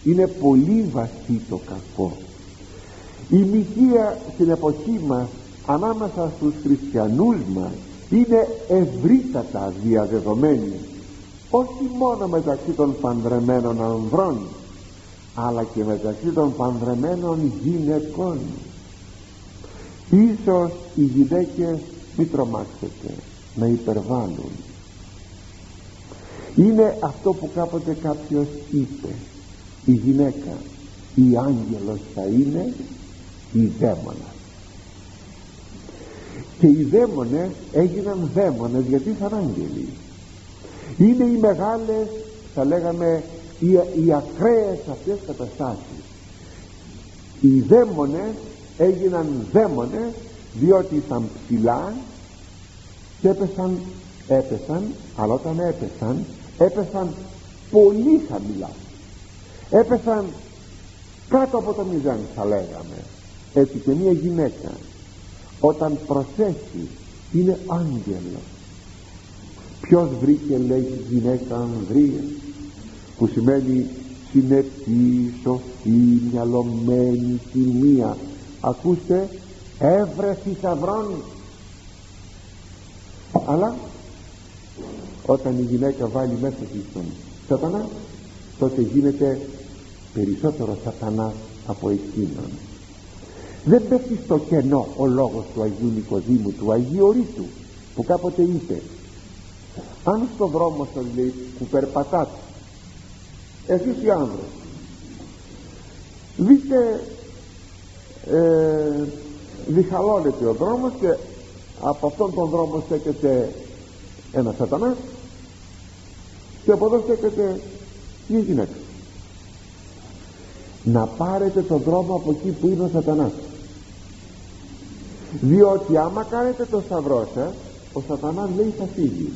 είναι πολύ βαθύ το κακό. Η μοιχεία στην εποχή μας ανάμεσα στους χριστιανούς μας είναι ευρύτατα διαδεδομένη. Όχι μόνο μεταξύ των παντρεμένων ανδρών αλλά και μεταξύ των παντρεμένων γυναικών. Ίσως οι γυναίκες μην τρομάξετε να υπερβάλλουν. Είναι αυτό που κάποτε κάποιος είπε η γυναίκα η άγγελος θα είναι η δαίμονα. Και οι δαίμονες έγιναν δαίμονες γιατί ήταν άγγελοι. Είναι οι μεγάλες θα λέγαμε οι, οι ακραίες αυτές καταστάσεις. Οι δαίμονες έγιναν δαίμονες διότι ήταν ψηλά και έπεσαν έπεσαν αλλά όταν έπεσαν έπεσαν πολύ χαμηλά έπεσαν κάτω από το μηδέν θα λέγαμε. Έτσι και μια γυναίκα όταν προσέχει είναι άγγελος. Ποιος βρήκε λέει γυναίκα ανδρία που σημαίνει συνετή, σοφή, μυαλωμένη, τιμία ακούστε έβρε θησαυρών αλλά όταν η γυναίκα βάλει μέσα της τον σατανά τότε γίνεται περισσότερο σατανάς από εκείνον. Δεν πέφτει στο κενό ο λόγος του Αγίου Νικοδήμου του Αγίου Ορίτου που κάποτε είπε αν στο δρόμο σας λέει που περπατάτε εσείς οι άνδρες δείτε ε, διχαλώνεται ο δρόμος και από αυτόν τον δρόμο στέκεται ένας σατανάς και από εδώ στέκεται μια γυναίκα να πάρετε τον δρόμο από εκεί που είναι ο σατανάς. Διότι άμα κάνετε το σταυρό σας ο σατανάς λέει θα φύγει.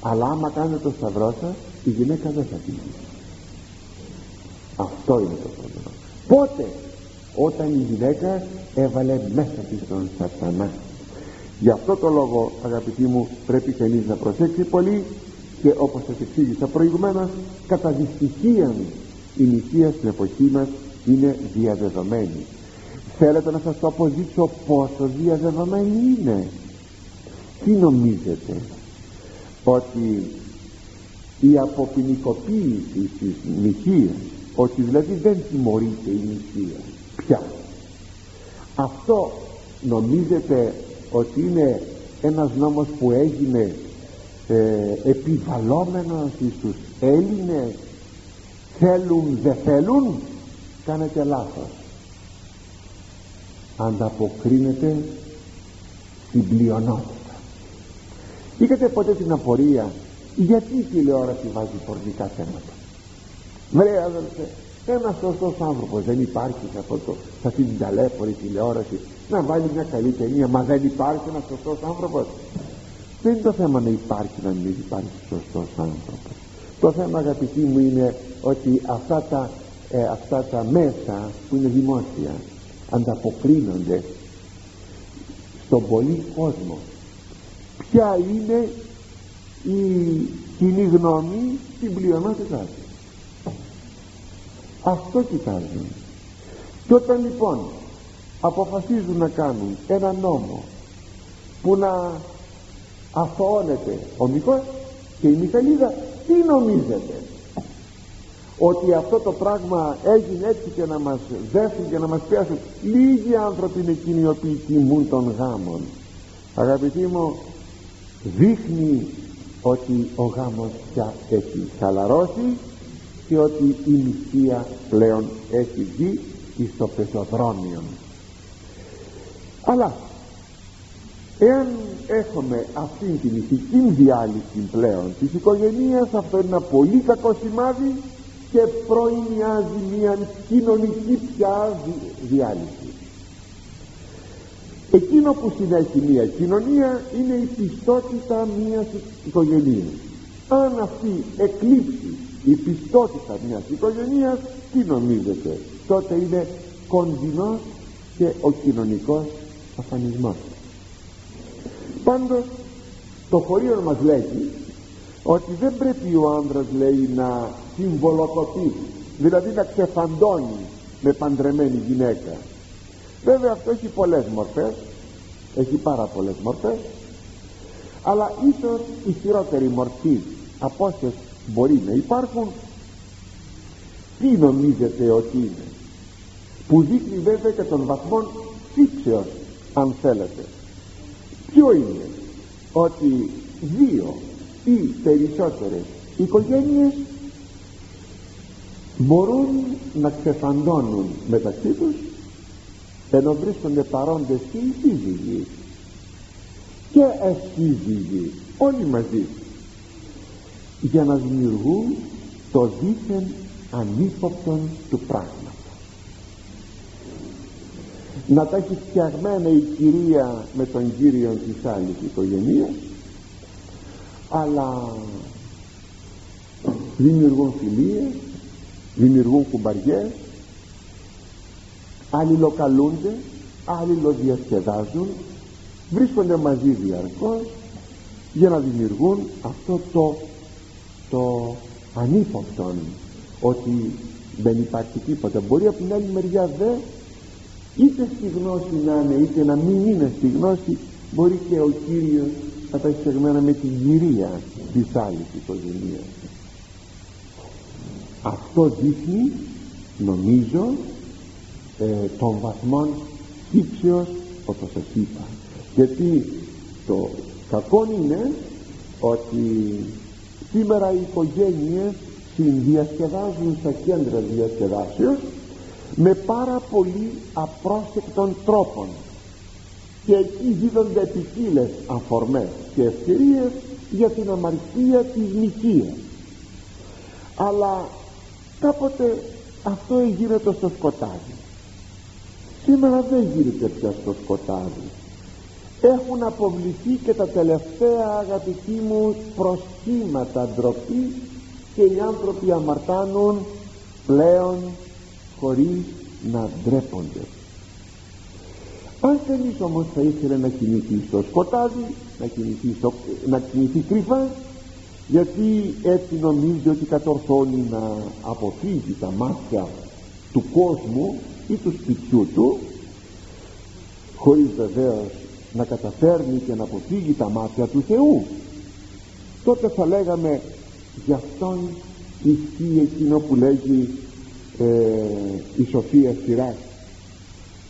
Αλλά άμα κάνετε το σταυρό σας η γυναίκα δεν θα φύγει. Αυτό είναι το πρόβλημα. Πότε; Όταν η γυναίκα έβαλε μέσα της τον σατανά. Γι' αυτό το λόγο αγαπητοί μου πρέπει κανείς να προσέξει πολύ και όπως σας εξήγησα προηγουμένως κατά δυστυχία η νηστεία στην εποχή μας είναι διαδεδομένη. Θέλετε να σας το αποδείξω πόσο διαδεδομένη είναι. Τι νομίζετε; Ότι η αποποινικοποίηση της νηχίας ότι δηλαδή δεν τιμωρείται η νηχία πια. Αυτό νομίζετε ότι είναι ένας νόμος που έγινε ε, επιβαλόμενος στους Έλληνες; Θέλουν δεν θέλουν κάνετε λάθος. Ανταποκρίνεται στην πλειονότητα. Είχατε ποτέ την απορία γιατί η τηλεόραση βάζει πορνικά θέματα; Βρε αδελφέ ένας σωστός άνθρωπος δεν υπάρχει σε, αυτό το, σε αυτή την ταλέπορη τηλεόραση να βάλει μια καλή ταινία μα δεν υπάρχει ένας σωστός άνθρωπος. Δεν είναι το θέμα να υπάρχει να μην υπάρχει σωστός άνθρωπος. Το θέμα αγαπητοί μου είναι ότι αυτά τα, ε, αυτά τα μέσα που είναι δημόσια ανταποκρίνονται στον πολύ κόσμο. Ποια είναι η κοινή γνώμη στην πλειονότητά του. Αυτό κοιτάζουν. Και όταν λοιπόν αποφασίζουν να κάνουν ένα νόμο που να αθωώνεται ο Μικός και η Μιχαλίδα τι νομίζετε; Ότι αυτό το πράγμα έγινε έτσι και να μας δέσουν και να μας πιάσουν λίγοι άνθρωποι είναι εκείνοι οι οποίοι τιμούν των γάμων αγαπητοί μου δείχνει ότι ο γάμος πια έχει χαλαρώσει και ότι η νηστεία πλέον έχει βγει στο πεζοδρόμιο. Αλλά εάν έχουμε αυτήν την ηθική διάλυση πλέον της οικογένειας αυτό είναι ένα πολύ κακό σημάδι και προημιάζει μια κοινωνική πια διάλυση. Εκείνο που συνέχει μια κοινωνία είναι η πιστότητα μιας οικογενείας. Αν αυτή εκλείψει η πιστότητα μιας οικογενείας τι νομίζετε τότε είναι κονδυνός και ο κοινωνικός αφανισμός. Πάντως το χωρίο μας λέγει ότι δεν πρέπει ο άνδρας λέει να συμβολοκοπεί. Δηλαδή να ξεφαντώνει με παντρεμένη γυναίκα. Βέβαια αυτό έχει πολλές μορφές. Έχει πάρα πολλές μορφές. Αλλά ίσως η χειρότερη μορφή από όσες μπορεί να υπάρχουν τι νομίζετε ότι είναι; Που δείχνει βέβαια και τον βαθμό σύψεως αν θέλετε. Ποιο είναι; Ότι δύο ή περισσότερες οικογένειες μπορούν να ξεφαντώνουν μεταξύ τους ενώ βρίσκονται παρόντες και οι σύζυγοι. Και εσύζυγοι όλοι μαζί για να δημιουργούν το δίθεν ανύποπτον του πράγματος. Να τα έχει φτιαγμένα η κυρία με τον κύριο της άλλης οικογένειας αλλά δημιουργούν φιλίες δημιουργούν κουμπαριές αλληλοκαλούνται αλληλοδιασκεδάζουν βρίσκονται μαζί διαρκώς για να δημιουργούν αυτό το το ανύποπτον ότι δεν υπάρχει τίποτα. Μπορεί από την άλλη μεριά δε είτε στη γνώση να είναι είτε να μην είναι στη γνώση μπορεί και ο Κύριος να τα έχει με την κυρία της άλλης οικογένειας αυτό δείχνει νομίζω ε, των βαθμών ύψεως όπως σας είπα. Γιατί το κακό είναι ότι σήμερα οι οικογένειες συνδιασκεδάζουν στα κέντρα διασκεδάσεως με πάρα πολύ απρόσεκτων τρόπων και εκεί δίδονται ποικίλε αφορμές και ευκαιρίες για την αμαρτία της νικίας. Αλλά κάποτε αυτό γίνεται στο σκοτάδι. Σήμερα δεν γίνεται πια στο σκοτάδι. Έχουν αποβληθεί και τα τελευταία αγαπητοί μου προσχήματα ντροπή και οι άνθρωποι αμαρτάνουν πλέον χωρίς να ντρέπονται. Αν κανείς όμως θα ήθελε να κινηθεί στο σκοτάδι να κινηθεί, στο, να κινηθεί κρυφά γιατί έτσι νομίζει ότι κατορθώνει να αποφύγει τα μάτια του κόσμου ή του σπιτιού του χωρίς βεβαίως να καταφέρνει και να αποφύγει τα μάτια του Θεού. Τότε θα λέγαμε γι' αυτόν ισχύει εκείνο που λέγει ε, η Σοφία Σειράς.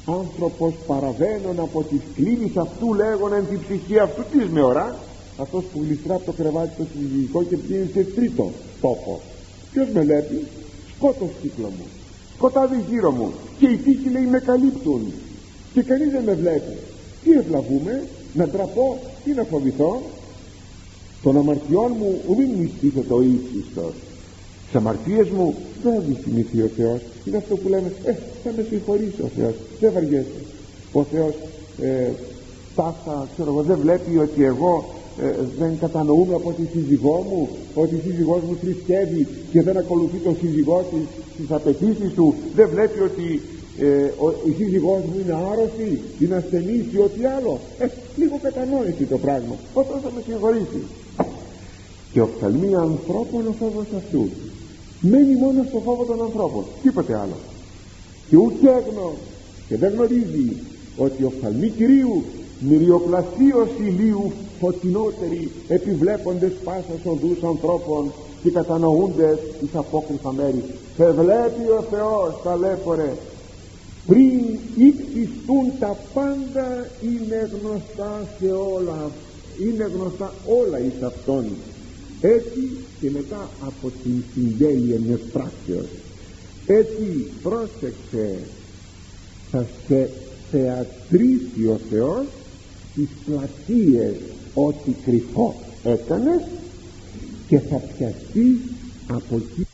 Άνθρωπος παραβαίνων από τις κλίνης αυτού λέγον εν την ψυχή αυτού της με ορά αυτός που γλιστρά από το κρεβάτι το συζυγικό και πηγαίνει σε τρίτο τόπο. Ποιος με βλέπει σκότος κύκλο μου. Σκοτάδι γύρω μου. Και οι τύχοι λέει με καλύπτουν. Και κανείς δεν με βλέπει. Τι ευλαβούμε; Να τραπώ ή να φοβηθώ; Των αμαρτιών μου μην μου το ο ύψιστος. Τις αμαρτίες μου δεν θα δυστημηθεί ο Θεός. Είναι αυτό που λέμε ε, θα με συγχωρήσει ο Θεός. Δεν βαριέσαι ο Θεός ε, τάσα ξέρω εγώ δεν βλέπει ότι εγώ ε, δεν κατανοούμε από τη σύζυγό μου ότι η σύζυγός μου θρησκεύει και δεν ακολουθεί τον σύζυγό της στις απαιτήσεις του. Δεν βλέπει ότι ε, ο, η σύζυγός μου είναι άρρωστη είναι ασθενής ή ό,τι άλλο. Ε, λίγο κατανόηση το πράγμα. Ο θα με συγχωρήσει και οφθαλμεί ανθρώπων ο φόβος αυτούς. Μένει μόνο στο φόβο των ανθρώπων. Τίποτε άλλο. Και ούτε έγνω. Και δεν γνωρίζει ότι οφθαλμοί Κυρίου μυριοπλασίως ηλίου φωτεινότεροι επιβλέποντες πάσας οδούς ανθρώπων και κατανοούνται εις απόκριφα μέρη. Σε βλέπει ο Θεός ταλέπορε πριν ύψιστούν τα πάντα είναι γνωστά σε όλα είναι γνωστά όλα εις Αυτόν. Έτσι και μετά από την συντέλεια μιας πράξεως έτσι πρόσεξε θα σε θεατρήσει ο Θεός τις πλατείες ό,τι κρυφό έκανες και θα πιαστείς από εκεί